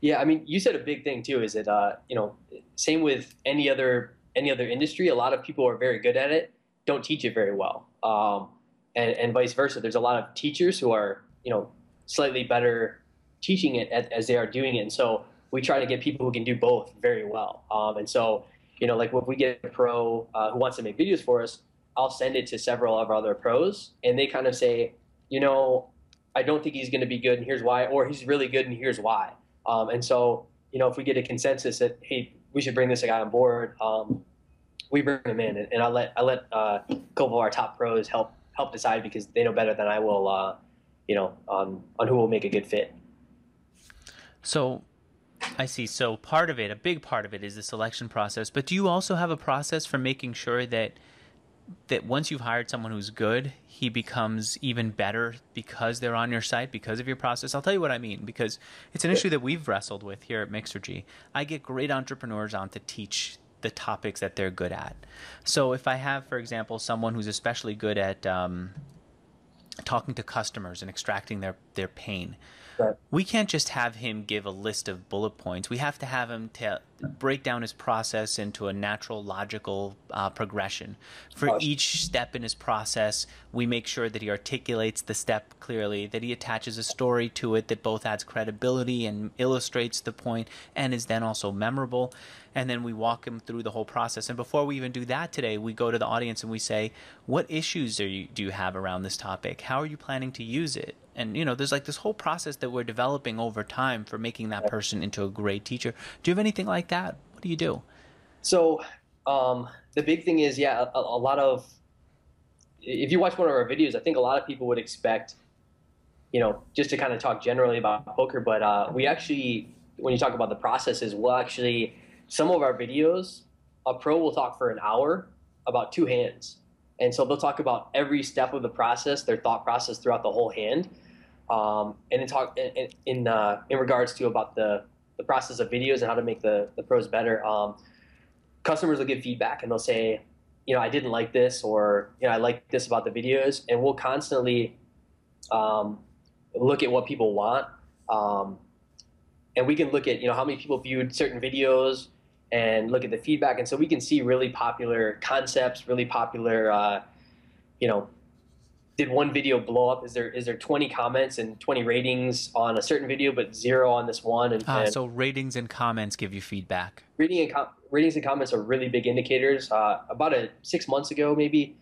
Yeah, I mean, you said a big thing too. Is that uh, you know, same with any other any other industry. A lot of people are very good at it, don't teach it very well, um, and and vice versa. There's a lot of teachers who are you know slightly better teaching it as, as they are doing it, and so we try to get people who can do both very well. Um, and so you know, like if we get a pro uh, who wants to make videos for us, I'll send it to several of our other pros, and they kind of say, you know, I don't think he's going to be good, and here's why, or he's really good, and here's why. Um, and so, you know, if we get a consensus that hey, we should bring this guy on board, um, we bring him in, and, and I let I let uh, a couple of our top pros help help decide because they know better than I will, uh, you know, on on who will make a good fit. So I see. So part of it, a big part of it is the selection process, but do you also have a process for making sure that that once you've hired someone who's good, he becomes even better because they're on your site, because of your process? I'll tell you what I mean, because it's an issue that we've wrestled with here at Mixergy. I get great entrepreneurs on to teach the topics that they're good at. So if I have, for example, someone who's especially good at um, talking to customers and extracting their, their pain, Right. we can't just have him give a list of bullet points. We have to have him to break down his process into a natural, logical uh, progression. For Awesome. each step in his process, we make sure that he articulates the step clearly, that he attaches a story to it that both adds credibility and illustrates the point and is then also memorable. And then we walk him through the whole process. And before we even do that today, we go to the audience and we say, What issues are you, do you have around this topic? How are you planning to use it? And you know there's like this whole process that we're developing over time for making that person into a great teacher. Do you have anything like that? What do you do? So um, the big thing is, yeah, a, a lot of if you watch one of our videos, I think a lot of people would expect, you know, just to kind of talk generally about poker, but uh, we actually, when you talk about the processes, we'll actually some of our videos, a pro will talk for an hour about two hands, and so they'll talk about every step of the process, their thought process throughout the whole hand, um, and then talk in in, uh, in regards to about the the process of videos and how to make the the pros better. Um, customers will give feedback and they'll say, you know, I didn't like this or you know, I like this about the videos, and we'll constantly um, look at what people want, um, and we can look at you know how many people viewed certain videos and look at the feedback, and so we can see really popular concepts, really popular, uh, you know. Did one video blow up? Is there is there 20 comments and 20 ratings on a certain video, but zero on this one? And, ah, and so ratings and comments give you feedback rating and com- ratings and comments are really big indicators. Uh, about a six months ago, maybe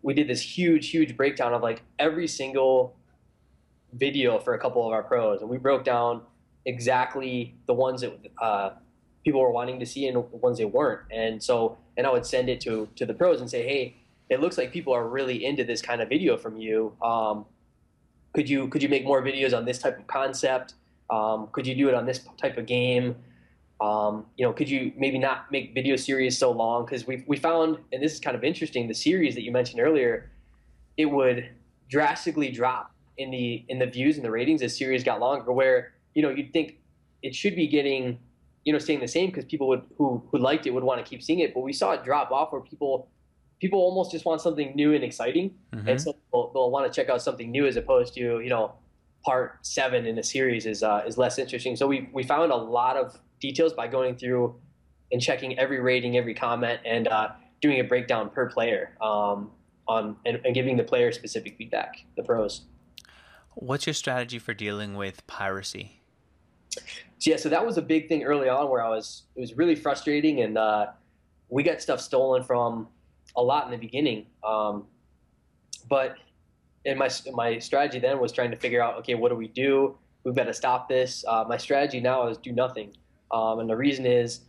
we did this huge, huge breakdown of like every single video for a couple of our pros, and we broke down exactly the ones that uh, people were wanting to see and the ones they weren't. And so, and I would send it to to the pros and say, hey, it looks like people are really into this kind of video from you. Um, could you could you make more videos on this type of concept? Um, could you do it on this type of game? Um, you know, could you maybe not make video series so long? Because we we found, and this is kind of interesting, the series that you mentioned earlier, it would drastically drop in the in the views and the ratings as series got longer. Where you know you'd think it should be getting, you know, staying the same because people would who who liked it would want to keep seeing it, but we saw it drop off where people people almost just want something new and exciting, mm-hmm. and so they'll, they'll want to check out something new as opposed to you know part seven in a series is uh, is less interesting. So we we found a lot of details by going through and checking every rating, every comment, and uh, doing a breakdown per player um, on and, and giving the player specific feedback, the pros. What's your strategy for dealing with piracy? So yeah, so that was a big thing early on where I was it was really frustrating and uh, we got stuff stolen from a lot in the beginning. Um, but and my my strategy then was trying to figure out okay, what do we do? We've got to stop this. Uh, my strategy now is do nothing. Um, and the reason is,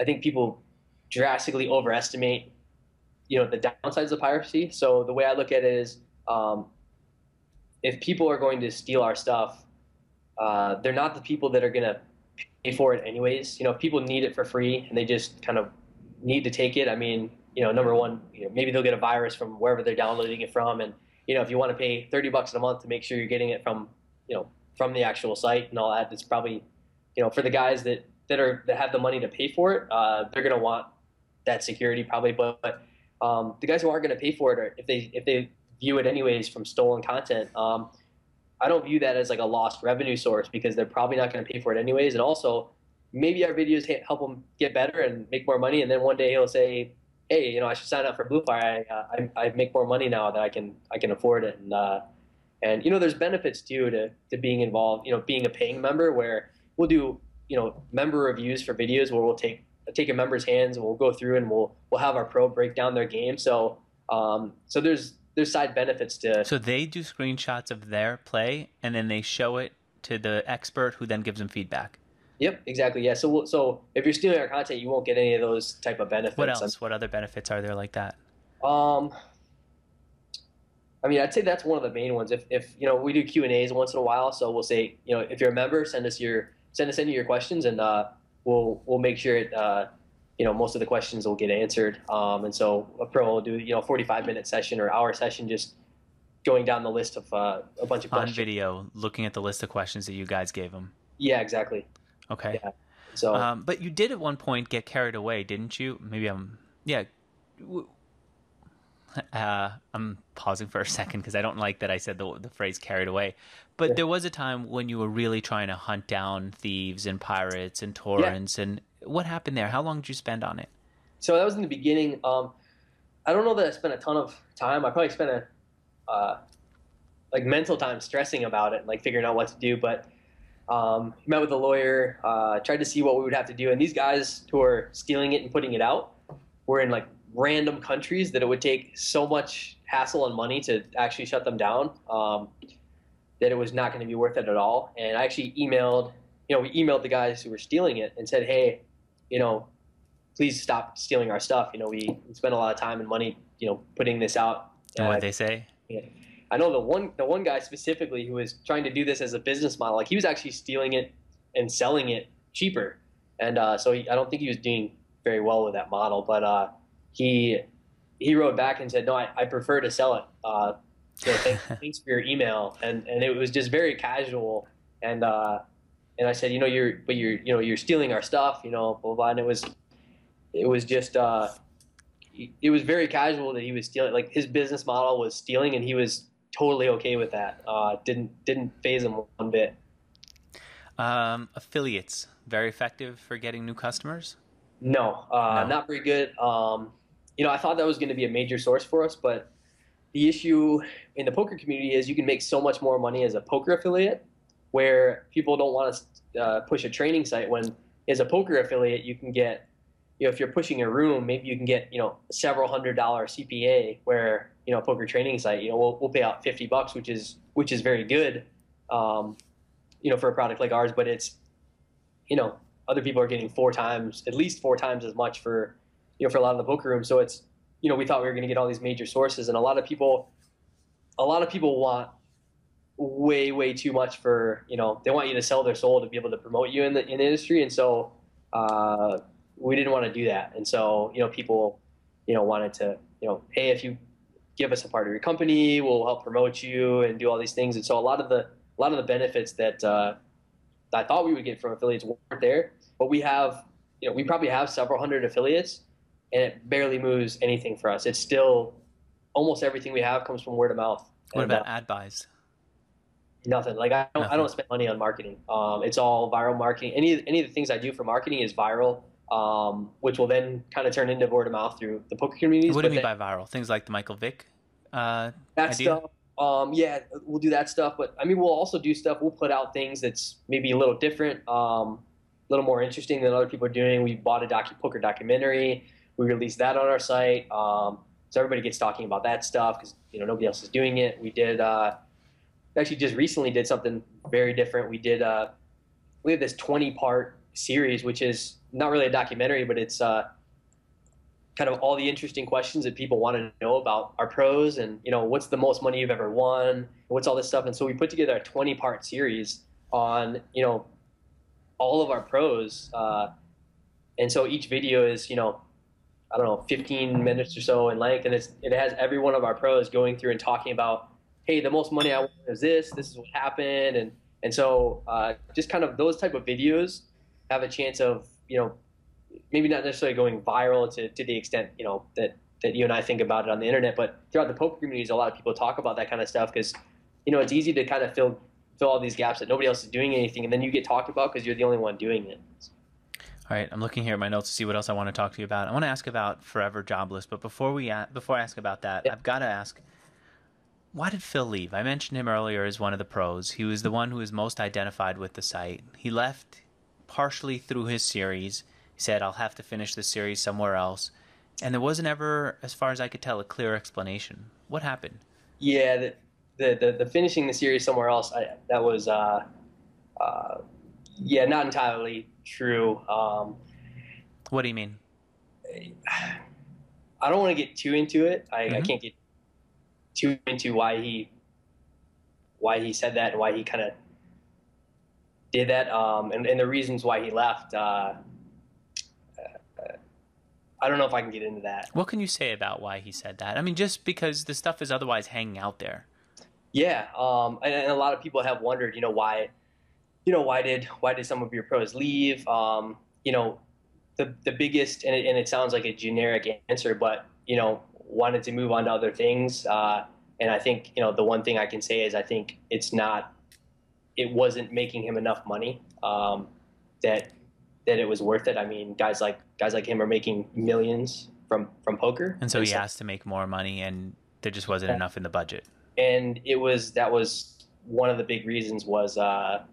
I think people drastically overestimate, you know, the downsides of piracy. So the way I look at it is, um, if people are going to steal our stuff, uh, they're not the people that are going to pay for it anyways. You know, if people need it for free and they just kind of need to take it, I mean, you know, number one, you know, maybe they'll get a virus from wherever they're downloading it from, and you know, if you want to pay 30 bucks a month to make sure you're getting it from, you know, from the actual site and all that, it's probably, you know, for the guys that that are that have the money to pay for it, uh, they're going to want that security probably. But, but um, the guys who aren't going to pay for it, or if they if they view it anyways from stolen content, um, I don't view that as like a lost revenue source because they're probably not going to pay for it anyways. And also, maybe our videos help them get better and make more money, and then one day he'll say, "Hey, you know, I should sign up for Bluefire. I, uh, I, I make more money now that I can I can afford it." And uh, and you know, there's benefits too to to being involved. You know, being a paying member where we'll do you know member reviews for videos where we'll take take a member's hands and we'll go through and we'll we'll have our pro break down their game. So um, so there's there's side benefits to. So they do screenshots of their play and then they show it to the expert who then gives them feedback. Yep, exactly. Yeah. So so if you're stealing our content, you won't get any of those type of benefits. What else? What other benefits are there like that? Um, I mean, I'd say that's one of the main ones. If if you know we do Q and A's once in a while, so we'll say you know if you're a member, send us your send us any of your questions, and uh, we'll we'll make sure it, uh, you know most of the questions will get answered. Um, and so a pro will do you know 45 minute session or hour session just going down the list of uh, a bunch of on questions. video, looking at the list of questions that you guys gave them. Yeah, exactly. Okay. Yeah. So, um, but you did at one point get carried away, didn't you? Maybe I'm. Yeah. (laughs) Uh, I'm pausing for a second because I don't like that I said the, the phrase carried away. But yeah. there was a time when you were really trying to hunt down thieves and pirates and torrents. Yeah. And what happened there? How long did you spend on it? So that was in the beginning. Um, I don't know that I spent a ton of time. I probably spent a uh, like mental time stressing about it, like figuring out what to do. But um, met with a lawyer, uh, tried to see what we would have to do. And these guys who are stealing it and putting it out were in like random countries that it would take so much hassle and money to actually shut them down um, that it was not going to be worth it at all. And I actually emailed, you know, we emailed the guys who were stealing it and said, hey, you know, please stop stealing our stuff. You know, we, spend a lot of time and money, you know, putting this out. And what they say? Yeah. I know the one the one guy specifically who was trying to do this as a business model, like he was actually stealing it and selling it cheaper, and uh, so he, I don't think he was doing very well with that model. But uh, he he wrote back and said, "No, I, I prefer to sell it. Uh, so (laughs) thanks for your email." And and it was just very casual. And uh, and I said, "You know, you're but you're you know you're stealing our stuff. You know, blah blah." And it was it was just uh, it was very casual that he was stealing. Like his business model was stealing, and he was totally okay with that. Uh, didn't didn't faze him one bit. Um, affiliates very effective for getting new customers. No, uh, no. not very good. Um, you know, I thought that was going to be a major source for us, but the issue in the poker community is you can make so much more money as a poker affiliate, where people don't want to uh, push a training site. When as a poker affiliate, you can get you know, if you're pushing a room, maybe you can get, you know, several hundred dollar CPA where, you know, poker training site, you know, we'll, we'll pay out 50 bucks, which is, which is very good, um, you know, for a product like ours, but it's, you know, other people are getting four times, at least four times as much for, you know, for a lot of the poker rooms. So it's, you know, we thought we were going to get all these major sources and a lot of people, a lot of people want way, way too much for, you know, they want you to sell their soul to be able to promote you in the, in the industry. And so, uh, we didn't want to do that. And so, you know, people, you know, wanted to, you know, hey, if you give us a part of your company, we'll help promote you and do all these things. And so a lot of the, a lot of the benefits that, uh, I thought we would get from affiliates weren't there, but we have, you know, we probably have several hundred affiliates and it barely moves anything for us. It's still almost everything we have comes from word of mouth. What And, about uh, ad buys? Nothing. Like I don't, I don't spend money on marketing. Um, it's all viral marketing. Any any of the things I do for marketing is viral, um, which will then kind of turn into word of mouth through the poker communities. What do you mean then by viral? Things like the Michael Vick uh, that idea? stuff? Um, yeah, we'll do that stuff. But I mean, we'll also do stuff. We'll put out things that's maybe a little different, um, a little more interesting than other people are doing. We bought a docu poker documentary. We released that on our site. Um, so everybody gets talking about that stuff because you know nobody else is doing it. We did uh, actually just recently did something very different. We did uh, we have this 20 part series, which is not really a documentary, but it's uh, kind of all the interesting questions that people want to know about our pros and you know what's the most money you've ever won, what's all this stuff. And so we put together a 20 part series on you know all of our pros. Uh, and so each video is you know I don't know 15 minutes or so in length, and it's it has every one of our pros going through and talking about hey the most money I won is this, this is what happened, and and so uh, just kind of those type of videos have a chance of you know maybe not necessarily going viral to, to the extent you know that that you and I think about it on the internet, but throughout the poker communities, a lot of people talk about that kind of stuff because you know it's easy to kind of fill fill all these gaps that nobody else is doing anything, and then you get talked about because you're the only one doing it. All right, I'm looking here at my notes to see what else I want to talk to you about. I want to ask about Forever Jobless, but before we a- before I ask about that, Yeah. I've got to ask, why did Phil leave? I mentioned him earlier as one of the pros. He was the one who was most identified with the site. He left partially through his series. He said, "I'll have to finish the series somewhere else," and there wasn't ever, as far as I could tell, a clear explanation. What happened? Yeah, the the, the, the finishing the series somewhere else I, that was uh, uh, yeah not entirely true. Um, What do you mean? (sighs) I don't want to get too into it. I, I Mhm. can't get too into why he why he said that and why he kind of did that um, and, and the reasons why he left. Uh, uh, I don't know if I can get into that. What can you say about why he said that? I mean, just because the stuff is otherwise hanging out there. Yeah, um, and, and a lot of people have wondered, you know, why, you know, why did why did some of your pros leave? Um, you know, the the biggest, and it, and it sounds like a generic answer, but you know, wanted to move on to other things. Uh, and I think you know the one thing I can say is I think it's not, it wasn't making him enough money um, that that it was worth it. I mean, guys like guys like him are making millions from from poker, And so he asked to make more money, and there just wasn't Yeah. enough in the budget. and it was that was one of the big reasons was uh,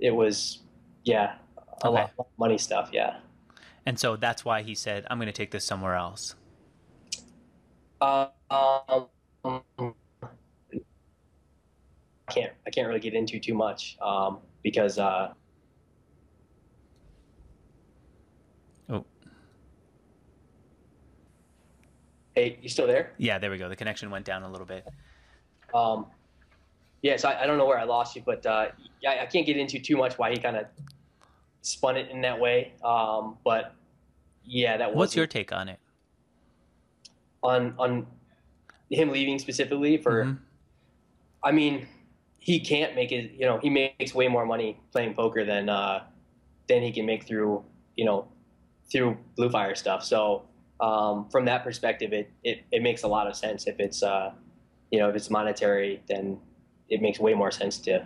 it was yeah a Okay. lot of money stuff yeah And so that's why he said, I'm going to take this somewhere else. uh, um, can't I can't really get into too much um, because uh, Oh. hey you still there Yeah, there we go. The connection went down a little bit. um, yeah so I, I don't know where I lost you but uh, yeah I can't get into too much why he kind of spun it in that way um, but yeah that was What's your take on it? on on him leaving specifically for Mhm. I mean he can't make it you know he makes way more money playing poker than uh than he can make through you know through blue fire stuff so um from that perspective it it, it makes a lot of sense if it's uh you know if it's monetary then it makes way more sense to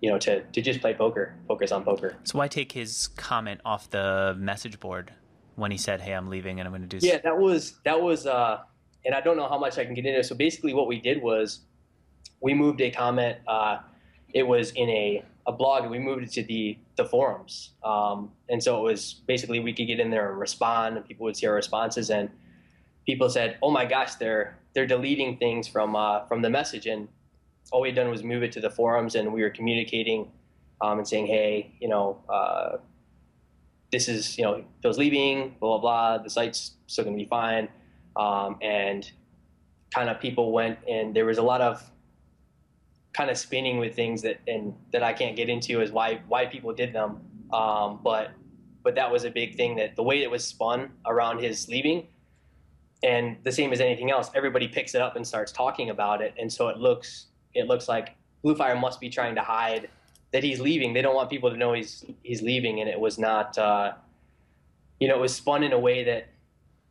you know to to just play poker focus on poker So why take his comment off the message board when he said, "Hey, I'm leaving and I'm going to do"? Yeah, that was that was, uh, and I don't know how much I can get into. So basically, what we did was we moved a comment. Uh, it was in a, a blog and we moved it to the, the forums. Um, and so it was basically we could get in there and respond and people would see our responses and people said, oh my gosh, they're, they're deleting things from, uh, from the message. And all we had done was move it to the forums and we were communicating um, and saying, hey, you know, uh, this is, you know, Phil's leaving, blah, blah, blah. The site's still going to be fine. Um, and kind of people went and there was a lot of kind of spinning with things that and that I can't get into is why why people did them. Um, but but that was a big thing that the way it was spun around his leaving, and the same as anything else, everybody picks it up and starts talking about it, and so it looks it looks like Bluefire must be trying to hide that he's leaving. They don't want people to know he's he's leaving, and it was not. Uh, you know, it was spun in a way that,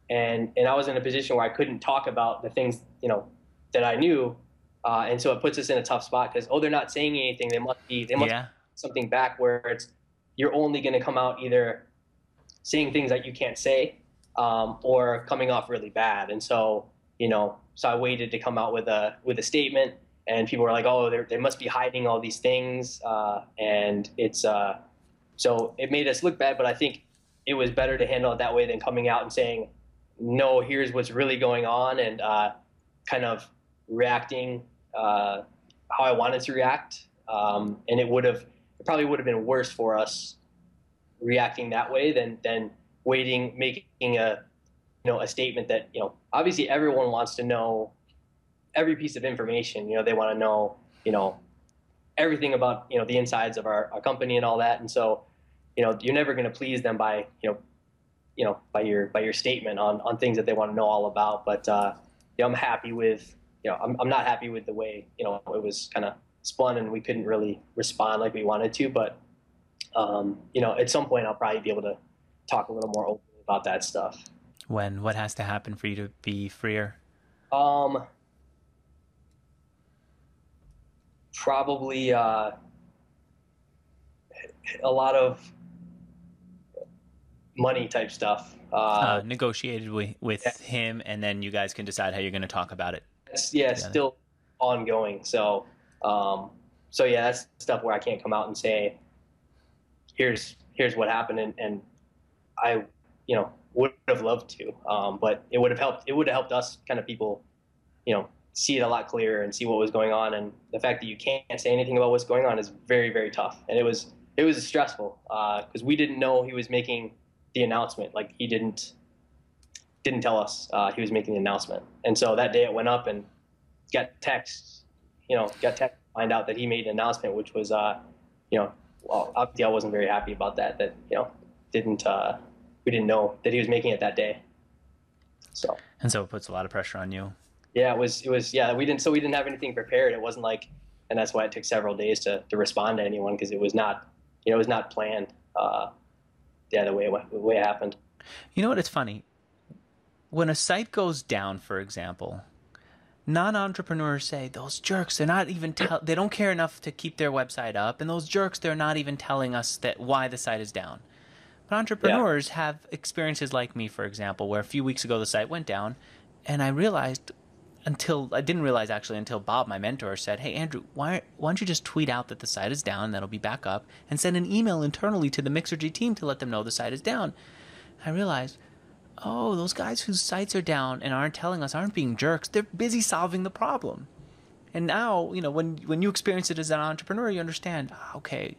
and and I was in a position where I couldn't talk about the things you know that I knew uh, and so it puts us in a tough spot because oh they're not saying anything. They must be they must Yeah. something back where it's you're only going to come out either saying things that you can't say um, or coming off really bad. And so you know so I waited to come out with a with a statement and people were like oh they're, must be hiding all these things. Uh, and it's uh, so it made us look bad but I think it was better to handle it that way than coming out and saying no here's what's really going on and uh, kind of reacting uh, how I wanted to react, um, and it would have it probably would have been worse for us reacting that way than than waiting, making a you know a statement that you know obviously everyone wants to know every piece of information. You know they want to know you know everything about you know the insides of our, our company and all that, and so you know you're never going to please them by you know you know by your by your statement on on things that they want to know all about. But uh, I'm happy with you know, I'm, I'm not happy with the way, you know, it was kind of spun and we couldn't really respond like we wanted to. But, um, you know, at some point I'll probably be able to talk a little more openly about that stuff. When? What has to happen for you to be freer? Um, probably uh, a lot of money type stuff. Uh, Uh, negotiated with, with him, and then you guys can decide how you're going to talk about it. It's, yeah, it's still ongoing. So, um, so yeah, that's stuff where I can't come out and say, here's here's what happened, and, and I, you know, would have loved to, um, but it would have helped. It would have helped us kind of people, you know, see it a lot clearer and see what was going on. And the fact that you can't say anything about what's going on is very very tough. And it was it was stressful because we didn't know he was making the announcement. Like he didn't didn't tell us uh, he was making the announcement. And so that day it went up and got text, you know, got text to find out that he made an announcement, which was, uh, you know, well, obviously I wasn't very happy about that. That you know, didn't uh, we didn't know that he was making it that day. So And so it puts a lot of pressure on you. yeah, it was it was yeah we didn't so we didn't have anything prepared. It wasn't like, and that's why it took several days to to respond to anyone because it was not you know it was not planned. Uh, yeah, the way it went, the way it happened. You know what? It's funny. When a site goes down, for example, non-entrepreneurs say those jerks. They're not even tell. They don't care enough to keep their website up, and those jerks. They're not even telling us that why the site is down. But entrepreneurs have experiences like me, for example, where a few weeks ago the site went down, and I realized until I didn't realize actually until Bob, my mentor, said, "Hey Andrew, why why don't you just tweet out that the site is down, that'll be back up, and send an email internally to the Mixergy team to let them know the site is down." I realized, oh, those guys whose sites are down and aren't telling us aren't being jerks. They're busy solving the problem. And now, you know, when when you experience it as an entrepreneur, you understand, ah, okay,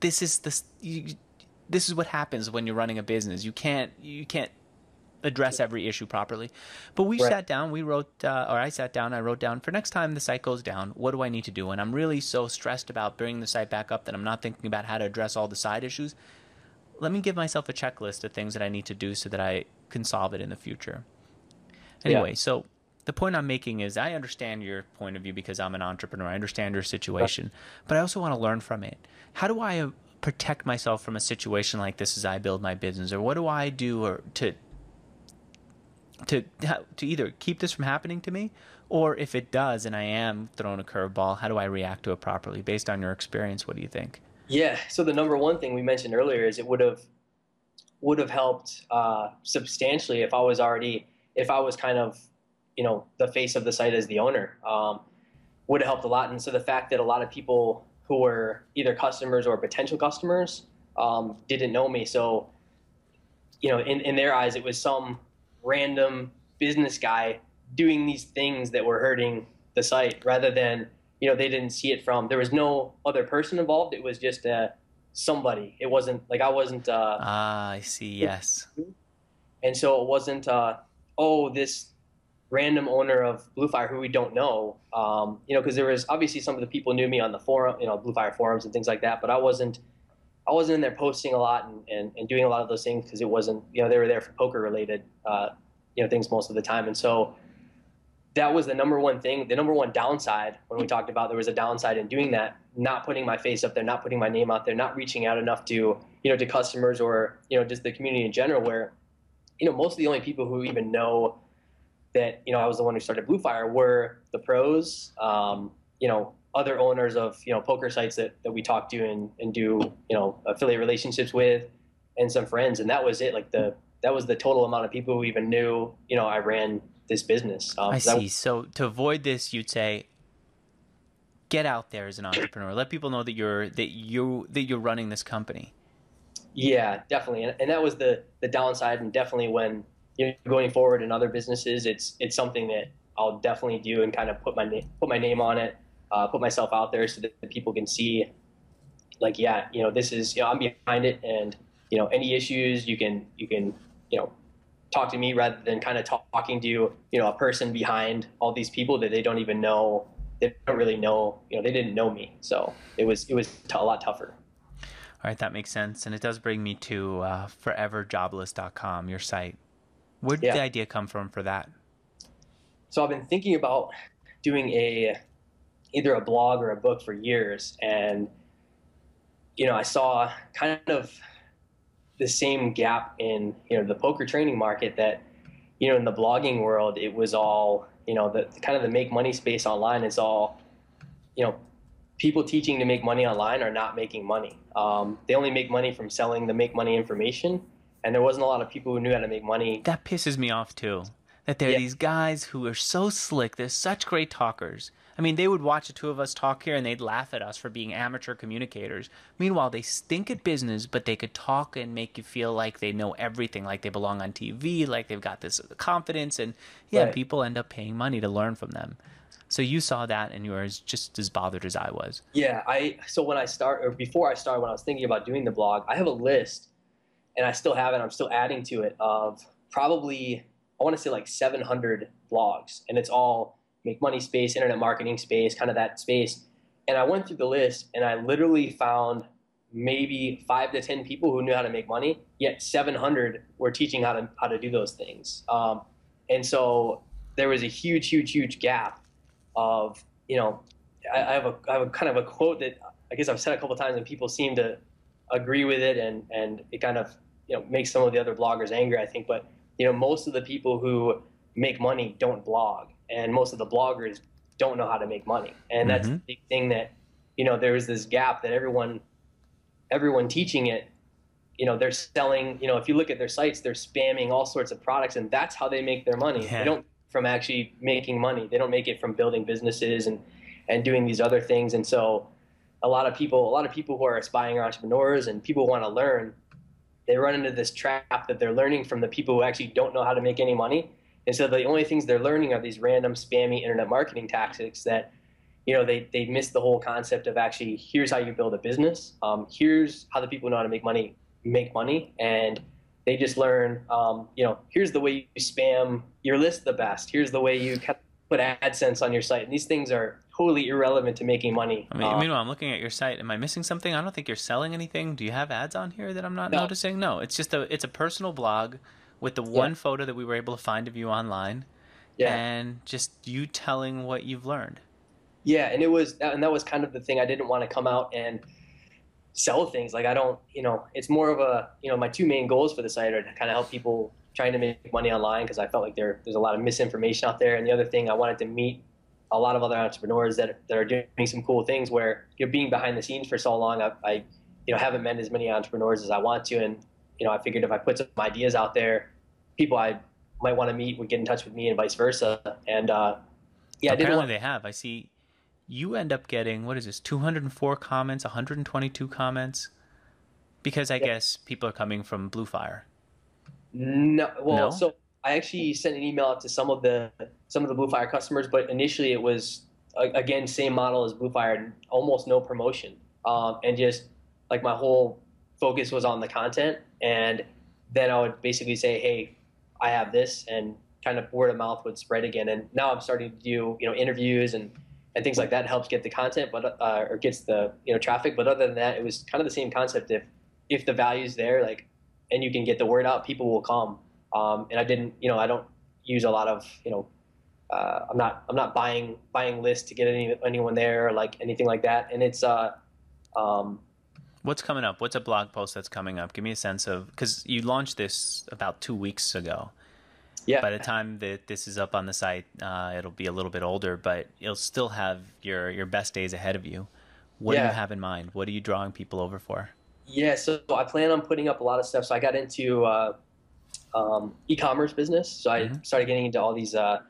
this is the you, this is what happens when you're running a business. You can't you can't address every issue properly. But we Right. sat down, we wrote, uh, or I sat down, I wrote down for next time the site goes down, what do I need to do? And I'm really so stressed about bringing the site back up that I'm not thinking about how to address all the side issues. Let me give myself a checklist of things that I need to do so that I can solve it in the future. Anyway, so the point I'm making is I understand your point of view because I'm an entrepreneur. I understand your situation, but I also want to learn from it. How do I uh, protect myself from a situation like this as I build my business, or what do I do or to to to either keep this from happening to me, or if it does and I am thrown a curveball, how do I react to it properly based on your experience? What do you think? Yeah. So the number one thing we mentioned earlier is it would have would have helped uh, substantially if I was already if I was kind of you know the face of the site as the owner. Um, would have helped a lot. And so the fact that a lot of people who were either customers or potential customers um, didn't know me, so you know, in, in their eyes, it was some random business guy doing these things that were hurting the site rather than you know they didn't see it from there was no other person involved. It was just uh, somebody. It wasn't like i wasn't uh, ah i see. yes. And so it wasn't uh, oh this random owner of bluefire who we don't know um, you know because there was obviously some of the people knew me on the forum you know bluefire forums and things like that but i wasn't i wasn't in there posting a lot and, and, and doing a lot of those things because it wasn't you know they were there for poker related uh, you know things most of the time. And so that was the number one thing the number one downside when we talked about there was a downside in doing that not putting my face up there not putting my name out there not reaching out enough to you know to customers or you know just the community in general where you know most of the only people who even know that you know I was the one who started Bluefire were the pros um, you know other owners of you know poker sites that, that we talk to and, and do you know affiliate relationships with and some friends. And that was it. Like the that was the total amount of people who even knew you know I ran this business. Um, I see. so to avoid this, you'd say, get out there as an entrepreneur. Let people know that you're that you that you're running this company. Yeah, definitely, and, and that was the the downside, and definitely when you know going forward in other businesses, it's it's something that I'll definitely do and kind of put my name put my name on it, uh, put myself out there so that people can see, like, yeah, you know, this is you know I'm behind it, and you know any issues you can you can you know talk to me rather than kind of talking to you you know a person behind all these people that they don't even know they don't really know you know they didn't know me. So it was it was t- a lot tougher. All right that makes sense. And it does bring me to uh, foreverjobless.com your site. Where did yeah. the idea come from for that? So i've been thinking about doing a either a blog or a book for years. And you know i saw kind of the same gap in you know the poker training market that you know in the blogging world it was all you know the kind of the make money space online is all you know people teaching to make money online are not making money um, they only make money from selling the make money information and there wasn't a lot of people who knew how to make money that pisses me off too that there are yeah. these guys who are so slick they're such great talkers I mean, they would watch the two of us talk here and they'd laugh at us for being amateur communicators. Meanwhile, they stink at business, but they could talk and make you feel like they know everything, like they belong on TV, like they've got this confidence. And yeah, right. people end up paying money to learn from them. So you saw that and you were just as bothered as I was. Yeah, I so when I start or before I started when I was thinking about doing the blog, I have a list and I still have it, I'm still adding to it of probably I want to say like 700 blogs and it's all make money space, internet marketing space, kind of that space. And I went through the list and I literally found maybe five to 10 people who knew how to make money, yet 700 were teaching how to, how to do those things. Um, and so there was a huge, huge, huge gap of, you know, I, I, have a, I have a kind of a quote that I guess I've said a couple times and people seem to agree with it and, and it kind of, you know, makes some of the other bloggers angry, I think. But, you know, most of the people who make money don't blog and most of the bloggers don't know how to make money. And that's mm-hmm. the big thing that you know there's this gap that everyone everyone teaching it you know they're selling you know if you look at their sites they're spamming all sorts of products and that's how they make their money. Yeah. they don't from actually making money. They don't make it from building businesses and and doing these other things. And so a lot of people a lot of people who are aspiring entrepreneurs and people want to learn they run into this trap that they're learning from the people who actually don't know how to make any money and so the only things they're learning are these random spammy internet marketing tactics that, you know, they, they miss the whole concept of actually here's how you build a business. Um, here's how the people know how to make money make money. And they just learn, um, you know, here's the way you spam your list the best. Here's the way you put AdSense on your site. And these things are totally irrelevant to making money. I mean, um, meanwhile, I'm looking at your site. Am I missing something? I don't think you're selling anything. Do you have ads on here that I'm not no. noticing? No, it's just a it's a personal blog with the one yeah. photo that we were able to find of you online yeah. and just you telling what you've learned yeah and it was and that was kind of the thing i didn't want to come out and sell things like i don't you know it's more of a you know my two main goals for the site are to kind of help people trying to make money online because i felt like there there's a lot of misinformation out there and the other thing i wanted to meet a lot of other entrepreneurs that, that are doing some cool things where you're being behind the scenes for so long I, I you know haven't met as many entrepreneurs as i want to and you know, I figured if I put some ideas out there, people I might want to meet would get in touch with me and vice versa. And uh, yeah, apparently want... they have. I see you end up getting what is this 204 comments 122 comments because i yeah. guess people are coming from blue fire no well no? so i actually sent an email out to some of the some of the blue fire customers but initially it was again same model as blue fire almost no promotion um, and just like my whole focus was on the content and then i would basically say hey i have this and kind of word of mouth would spread again and now i'm starting to do you know interviews and and things like that helps get the content, but uh, or gets the you know traffic. But other than that, it was kind of the same concept. If if the value's there, like, and you can get the word out, people will come. Um, and I didn't, you know, I don't use a lot of, you know, uh, I'm not I'm not buying buying lists to get any anyone there or like anything like that. And it's uh, um, what's coming up? What's a blog post that's coming up? Give me a sense of because you launched this about two weeks ago. Yeah. By the time that this is up on the site, uh, it'll be a little bit older, but you'll still have your your best days ahead of you. What yeah. do you have in mind? What are you drawing people over for? Yeah, so I plan on putting up a lot of stuff. So I got into uh, um, e-commerce business. So I mm-hmm. started getting into all these uh,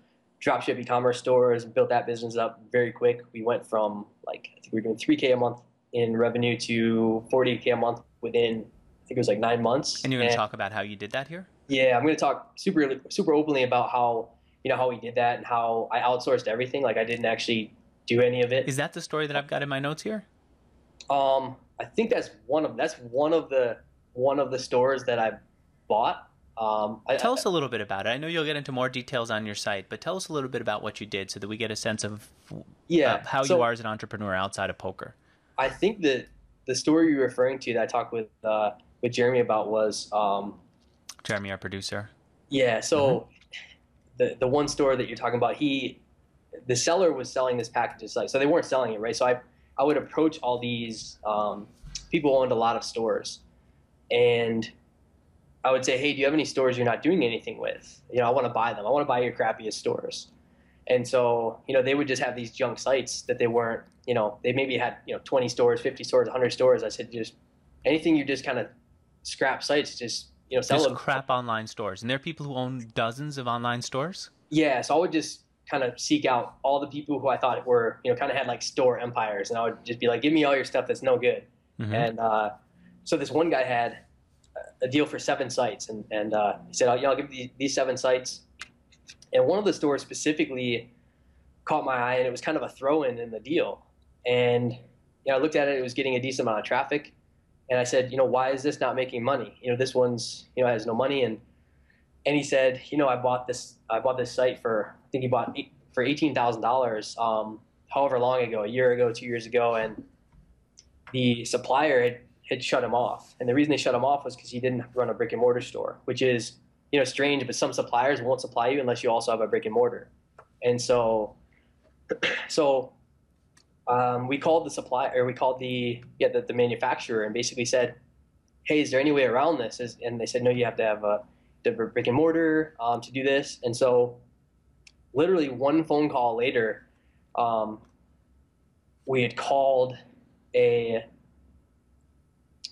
dropship e-commerce stores and built that business up very quick. We went from like I think we were doing 3k a month in revenue to 40k a month within I think it was like nine months. And you're going to talk about how you did that here? Yeah, I'm going to talk super super openly about how you know how we did that and how I outsourced everything. Like I didn't actually do any of it. Is that the story that I've got in my notes here? Um, I think that's one of that's one of the one of the stores that I bought. Um, I, tell us a little bit about it. I know you'll get into more details on your site, but tell us a little bit about what you did so that we get a sense of yeah, uh, how so, you are as an entrepreneur outside of poker. I think that the story you're referring to that I talked with uh, with Jeremy about was um, Jeremy, our producer. Yeah. So mm-hmm. the the one store that you're talking about, he, the seller was selling this package like so they weren't selling it right. So I I would approach all these um, people owned a lot of stores, and I would say, hey, do you have any stores you're not doing anything with? You know, I want to buy them. I want to buy your crappiest stores. And so, you know, they would just have these junk sites that they weren't, you know, they maybe had, you know, 20 stores, 50 stores, 100 stores. I said, just anything you just kind of scrap sites, just you know, sell just them. crap online stores. And there are people who own dozens of online stores. Yeah, so I would just kind of seek out all the people who I thought were, you know, kind of had like store empires, and I would just be like, "Give me all your stuff that's no good." Mm-hmm. And uh, so this one guy had a deal for seven sites, and and uh, he said, "I'll, you know, I'll give you these seven sites." And one of the stores specifically caught my eye, and it was kind of a throw-in in the deal. And you know, I looked at it; it was getting a decent amount of traffic and I said, you know, why is this not making money? You know, this one's, you know, has no money. And, and he said, you know, I bought this, I bought this site for, I think he bought eight, for $18,000, um, however long ago, a year ago, two years ago. And the supplier had, had shut him off. And the reason they shut him off was because he didn't run a brick and mortar store, which is, you know, strange, but some suppliers won't supply you unless you also have a brick and mortar. And so, (clears throat) so um, we called the supply or we called the yeah the, the, manufacturer and basically said, hey, is there any way around this? And they said, no, you have to have a, a brick and mortar um, to do this. And so, literally one phone call later, um, we had called a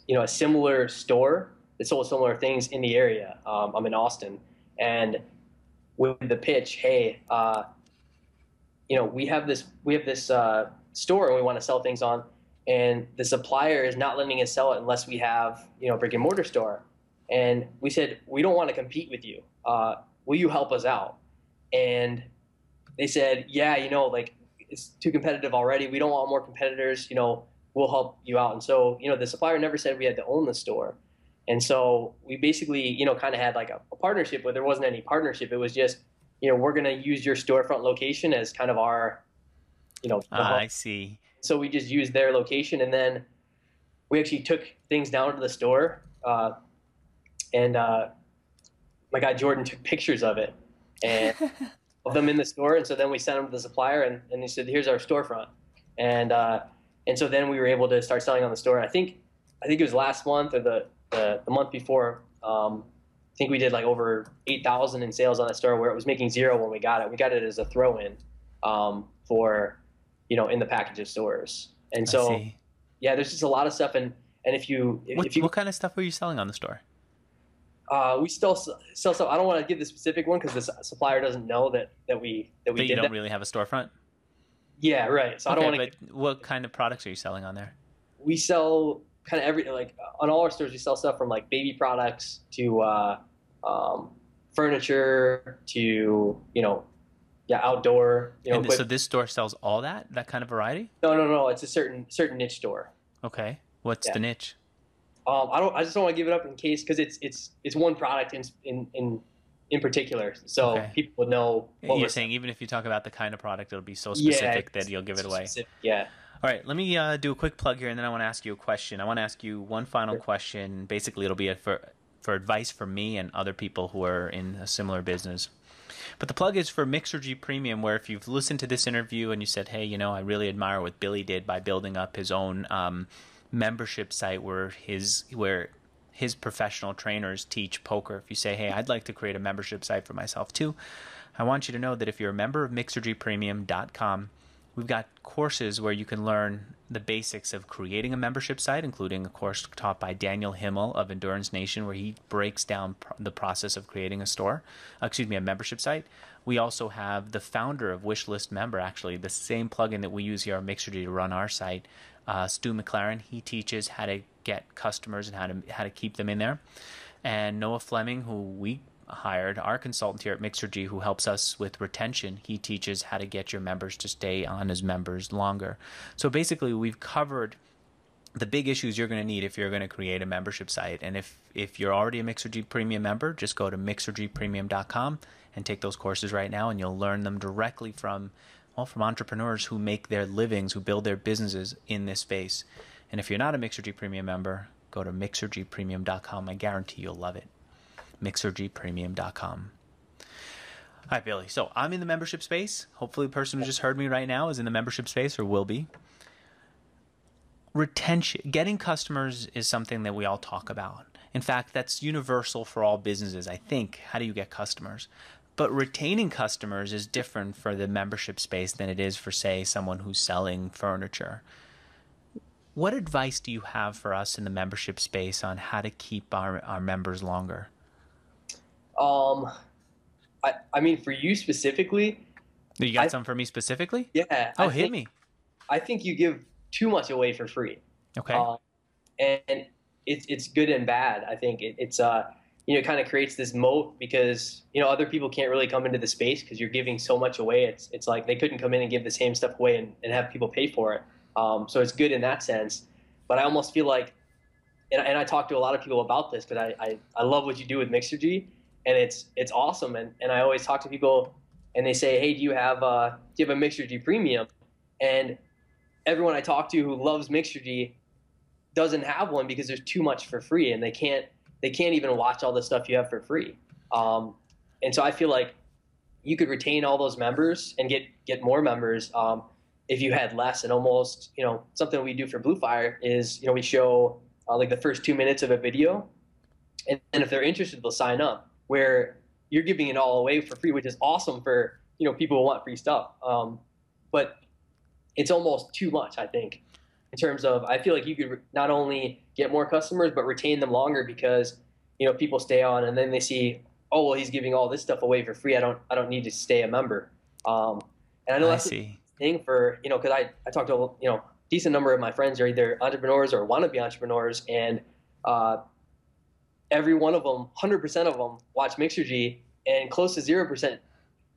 you know a similar store that sold similar things in the area. Um, I'm in Austin, and with the pitch, hey, uh, you know, we have this we have this uh, store and we want to sell things on, and the supplier is not letting us sell it unless we have you know a brick and mortar store. And we said we don't want to compete with you. Uh, will you help us out? And they said, yeah, you know, like it's too competitive already. We don't want more competitors. You know, we'll help you out. And so you know, the supplier never said we had to own the store. And so we basically, you know, kind of had like a, a partnership where there wasn't any partnership. It was just, you know, we're going to use your storefront location as kind of our you know. Ah, I see. So we just used their location, and then we actually took things down to the store, uh, and uh, my guy Jordan took pictures of it and (laughs) of them in the store, and so then we sent them to the supplier, and, and he said, "Here's our storefront," and uh, and so then we were able to start selling on the store. I think I think it was last month or the the, the month before. Um, I think we did like over eight thousand in sales on that store, where it was making zero when we got it. We got it as a throw-in um, for you know, in the package of stores. And so, yeah, there's just a lot of stuff. And, and if you, what, if you, what kind of stuff were you selling on the store? Uh, we still sell stuff. I don't want to give the specific one because the supplier doesn't know that, that we, that we that you don't that. really have a storefront. Yeah, right. So I don't want to. but what kind of products are you selling on there? We sell kind of every like on all our stores. We sell stuff from like baby products to uh, um, furniture to you know, yeah, outdoor. You know, And so this store sells all that, that kind of variety? no, no, no. It's a certain certain niche store. Okay. What's Yeah. the niche? Um, I don't. I just don't want to give it up in case because it's it's it's one product in in in, in particular, so Okay. people would know. what You're we're- saying even if you talk about the kind of product, it'll be so Yeah, specific that you'll give it away. specific, Yeah. All right, let me uh, do a quick plug here, and then I want to ask you a question. I want to ask you one final Sure. question. Basically, it'll be a, for for advice for me and other people who are in a similar business. But the plug is for Mixergy Premium, where if you've listened to this interview and you said, "Hey, you know, I really admire what Billy did by building up his own um, membership site where his where his professional trainers teach poker." If you say, "Hey, I'd like to create a membership site for myself too," I want you to know that if you're a member of MixergyPremium.com, We've got courses where you can learn the basics of creating a membership site, including a course taught by Daniel Himmel of Endurance Nation, where he breaks down pr- the process of creating a store, uh, excuse me, a membership site. We also have the founder of Wishlist Member, actually, the same plugin that we use here on Mixergy to run our site, uh, Stu McLaren. He teaches how to get customers and how to how to keep them in there. And Noah Fleming, who we hired, our consultant here at Mixergy, who helps us with retention. He teaches how to get your members to stay on as members longer. So basically, we've covered the big issues you're going to need if you're going to create a membership site. And if if you're already a Mixergy Premium member, just go to mixergypremium.com and take those courses right now, and you'll learn them directly from well from entrepreneurs who make their livings, who build their businesses in this space. And if you're not a Mixergy Premium member, go to mixergypremium.com. I guarantee you'll love it mixergypremium.com. All right, Billy. So I'm in the membership space. Hopefully, the person who just heard me right now is in the membership space or will be. Retention, getting customers is something that we all talk about. In fact, that's universal for all businesses, I think. How do you get customers? But retaining customers is different for the membership space than it is for, say, someone who's selling furniture. What advice do you have for us in the membership space on how to keep our, our members longer? Um, I I mean for you specifically, You got I- some for me specifically? yeah. Oh, I hit think, me. I think you give too much away for free. Okay. Um, and it's it's good and bad. I think it, it's uh you know kind of creates this moat because you know other people can't really come into the space because you're giving so much away. It's it's like they couldn't come in and give the same stuff away and, and have people pay for it. Um, so it's good in that sense. But I almost feel like, and, and I talk to a lot of people about this because I, I I love what you do with Mixergy, and it's it's awesome. And and I always talk to people and they say, hey, do you have uh do you have a Mixergy Premium? And everyone I talk to who loves Mixergy doesn't have one because there's too much for free and they can't they can't even watch all the stuff you have for free. Um, and so I feel like you could retain all those members and get get more members um, if you had less. And almost you know something we do for Blue Fire is you know we show uh, like the first two minutes of a video, and, and if they're interested, they'll sign up. Where you're giving it all away for free, which is awesome for you know people who want free stuff. Um, but it's almost too much, I think, in terms of I feel like you could not only get more customers but retain them longer because you know people stay on and then they see oh well he's giving all this stuff away for free I don't I don't need to stay a member um, and I know I that's the see. thing for you know because I I talk to a, you know decent number of my friends are either entrepreneurs or want to be entrepreneurs and uh, every one of them 100% of them watch Mixergy and close to 0%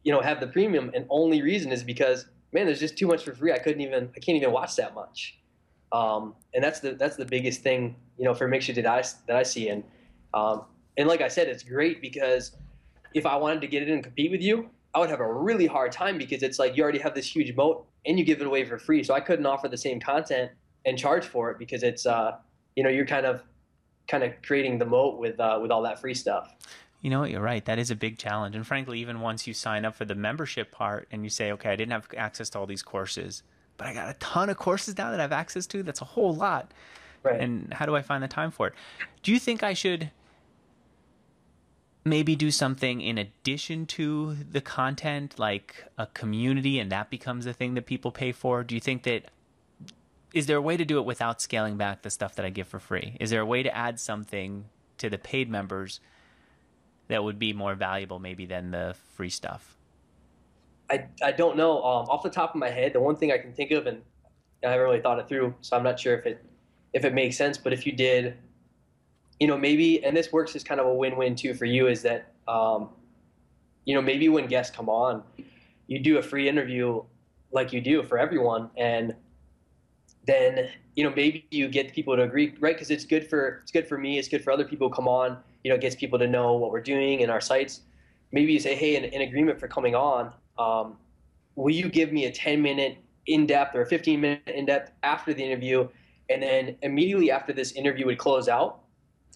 you know have the premium. And only reason is because man there's just too much for free. I couldn't even I can't even watch that much. Um, and that's the that's the biggest thing you know for Mixergy that I that I see. And um, and like I said it's great because if I wanted to get in and compete with you I would have a really hard time because it's like you already have this huge moat and you give it away for free. So I couldn't offer the same content and charge for it because it's uh, you know you're kind of kind of creating the moat with uh, with all that free stuff You know what? You're right. That is a big challenge. And frankly, even once you sign up for the membership part and you say, okay, I didn't have access to all these courses, but I got a ton of courses now that I have access to, that's a whole lot. right And how do I find the time for it? Do you think I should maybe do something in addition to the content, like a community, and that becomes a thing that people pay for? Do you think that is there a way to do it without scaling back the stuff that I give for free? Is there a way to add something to the paid members that would be more valuable maybe than the free stuff? I, I don't know. Um, off the top of my head, the one thing I can think of, and I haven't really thought it through, so I'm not sure if it if it makes sense. But if you did, you know, maybe, and this works as kind of a win-win too for you, is that, um, you know, maybe when guests come on, you do a free interview like you do for everyone, and then you know maybe you get people to agree, right? Because it's good for it's good for me, it's good for other people come on. You know, it gets people to know what we're doing in our sites. Maybe you say, hey, in, in agreement for coming on, um, will you give me a 10 minute in depth or a 15 minute in depth after the interview? And then immediately after this interview would close out,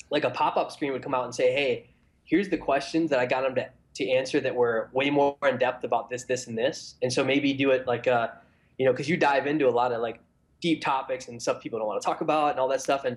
like a pop up screen would come out and say, hey, here's the questions that I got them to, to answer that were way more in depth about this, this, and this. And so maybe do it like, a, uh, you know, because you dive into a lot of like deep topics and stuff people don't want to talk about and all that stuff. And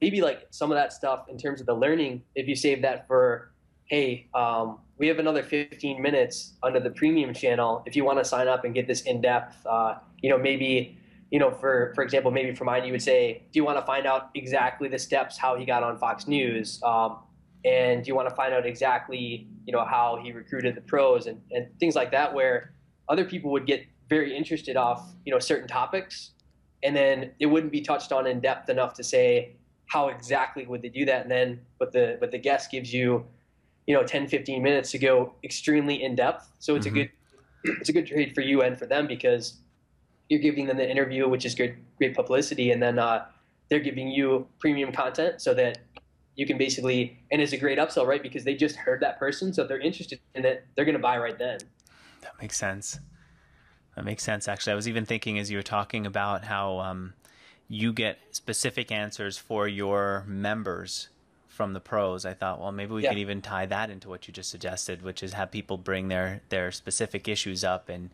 maybe like some of that stuff in terms of the learning, if you save that for, hey, um, we have another 15 minutes under the premium channel. If you want to sign up and get this in depth, uh, you know, maybe, you know, for for example, maybe for mine, you would say, do you want to find out exactly the steps how he got on Fox News, um, and do you want to find out exactly, you know, how he recruited the pros and and things like that, where other people would get very interested off, you know, certain topics, and then it wouldn't be touched on in depth enough to say how exactly would they do that, and then but the but the guest gives you you know 10 15 minutes to go extremely in depth. So it's mm-hmm. a good it's a good trade for you and for them because you're giving them the interview which is good great publicity. And then uh, they're giving you premium content so that you can basically and it's a great upsell right? Because they just heard that person. So if they're interested in it they're going to buy right then. That makes sense that makes sense actually i was even thinking as you were talking about how um, you get specific answers for your members from the pros, I thought, well, maybe we yeah. could even tie that into what you just suggested, which is have people bring their their specific issues up, and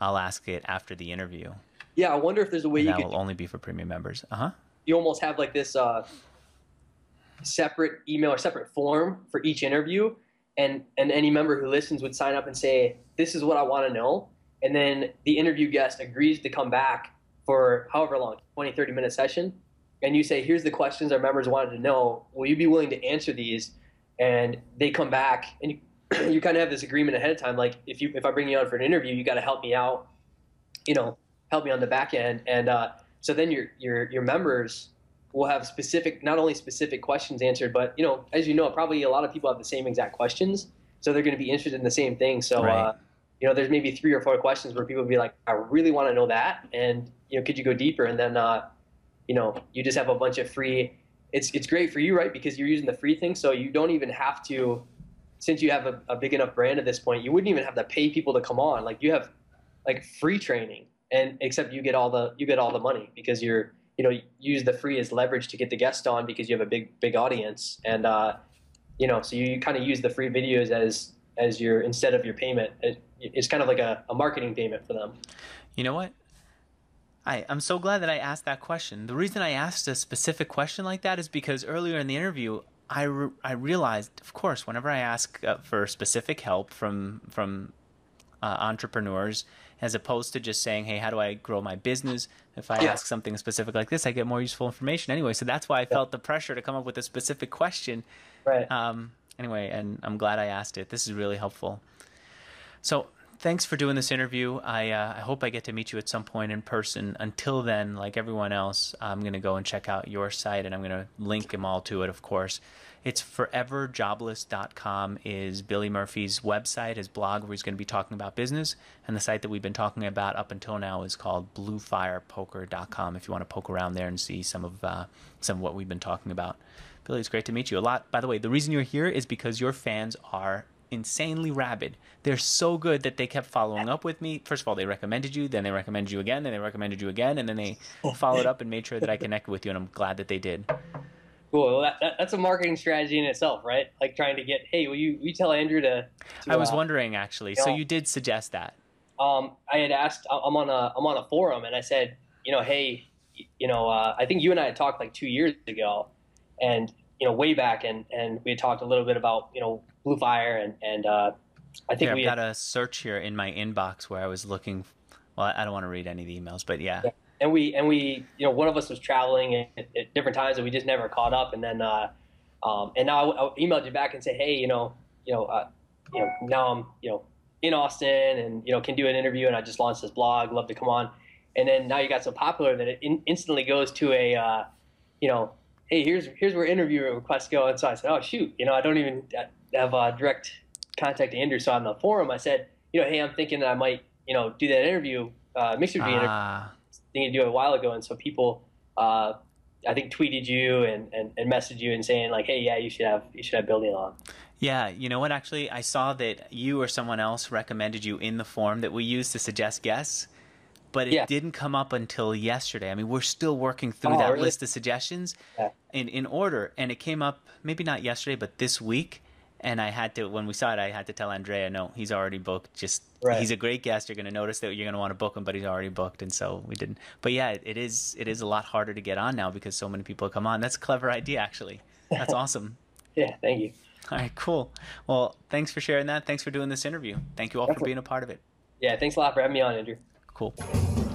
I'll ask it after the interview. Yeah, I wonder if there's a way and you that could. will only be for premium members. Uh huh. You almost have like this uh, separate email or separate form for each interview, and and any member who listens would sign up and say, "This is what I want to know," and then the interview guest agrees to come back for however long 20 30 minute session and you say, here's the questions our members wanted to know. Will you be willing to answer these? And they come back and (clears throat) you, you kind of have this agreement ahead of time. Like if you, if I bring you on for an interview, you got to help me out, you know, help me on the back end. And, uh, so then your, your, your members will have specific, not only specific questions answered, but you know, as you know, probably a lot of people have the same exact questions. So they're going to be interested in the same thing. So, right. uh, you know, there's maybe three or four questions where people be like, I really want to know that. And, you know, could you go deeper? And then, uh, you know, you just have a bunch of free. It's it's great for you, right? Because you're using the free thing, so you don't even have to. Since you have a, a big enough brand at this point, you wouldn't even have to pay people to come on. Like you have, like free training, and except you get all the you get all the money because you're you know use the free as leverage to get the guest on because you have a big big audience and uh, you know so you kind of use the free videos as as your instead of your payment. It, it's kind of like a, a marketing payment for them. You know what? I, I'm so glad that I asked that question. The reason I asked a specific question like that is because earlier in the interview, I, re- I realized, of course, whenever I ask uh, for specific help from from uh, entrepreneurs, as opposed to just saying, "Hey, how do I grow my business?" If I yeah. ask something specific like this, I get more useful information anyway. So that's why I felt the pressure to come up with a specific question. Right. Um, anyway, and I'm glad I asked it. This is really helpful. So thanks for doing this interview. I, uh, I hope I get to meet you at some point in person. Until then, like everyone else, I'm going to go and check out your site and I'm going to link them all to it, of course. It's foreverjobless.com is Billy Murphy's website, his blog, where he's going to be talking about business. And the site that we've been talking about up until now is called bluefirepoker.com if you want to poke around there and see some of, uh, some of what we've been talking about. Billy, it's great to meet you a lot. By the way, the reason you're here is because your fans are insanely rabid. They're so good that they kept following up with me. First of all, they recommended you, then they recommended you again, then they recommended you again, and then they followed up and made sure that I connected with you, and I'm glad that they did. Cool. Well, that, that, that's a marketing strategy in itself, right? Like trying to get, hey, will you, will you tell Andrew to, to I was uh, wondering actually. You know, so you did suggest that. Um, I had asked. I'm on a I'm on a forum, and I said, you know, hey, you know, uh, I think you and I had talked like two years ago, and you know, way back, and and we had talked a little bit about you know Blue Fire, and and uh, I think here, we I've got a search here in my inbox where I was looking. Well, I don't want to read any of the emails, but yeah. yeah. And we and we, you know, one of us was traveling at, at different times, and we just never caught up. And then, uh, um, and now I, I emailed you back and say, hey, you know, you know, uh, you know, now I'm, you know, in Austin and you know can do an interview, and I just launched this blog. Love to come on. And then now you got so popular that it in, instantly goes to a, uh, you know, hey, here's here's where interview requests go. And so I said, oh shoot, you know, I don't even have uh, direct contact to Andrew. So on the forum, I said, you know, hey, I'm thinking that I might, you know, do that interview, uh, Mixergy ah. interview, thinking to do it a while ago. And so people, uh, I think tweeted you and, and, and messaged you and saying like, hey, yeah, you should have you should have Billy on. Yeah, you know what? Actually, I saw that you or someone else recommended you in the form that we use to suggest guests, but it yeah. didn't come up until yesterday. I mean, we're still working through oh, that really? list of suggestions yeah. in in order, and it came up maybe not yesterday, but this week. And I had to when we saw it, I had to tell Andrea, no, he's already booked. Just right. he's a great guest. You're going to notice that you're going to want to book him, but he's already booked, and so we didn't. But yeah, it, it is it is a lot harder to get on now because so many people come on. That's a clever idea, actually. That's (laughs) awesome. yeah, thank you. All right, cool. Well, thanks for sharing that. Thanks for doing this interview. Thank you all Definitely. for being a part of it. Yeah, thanks a lot for having me on, Andrew. Cool.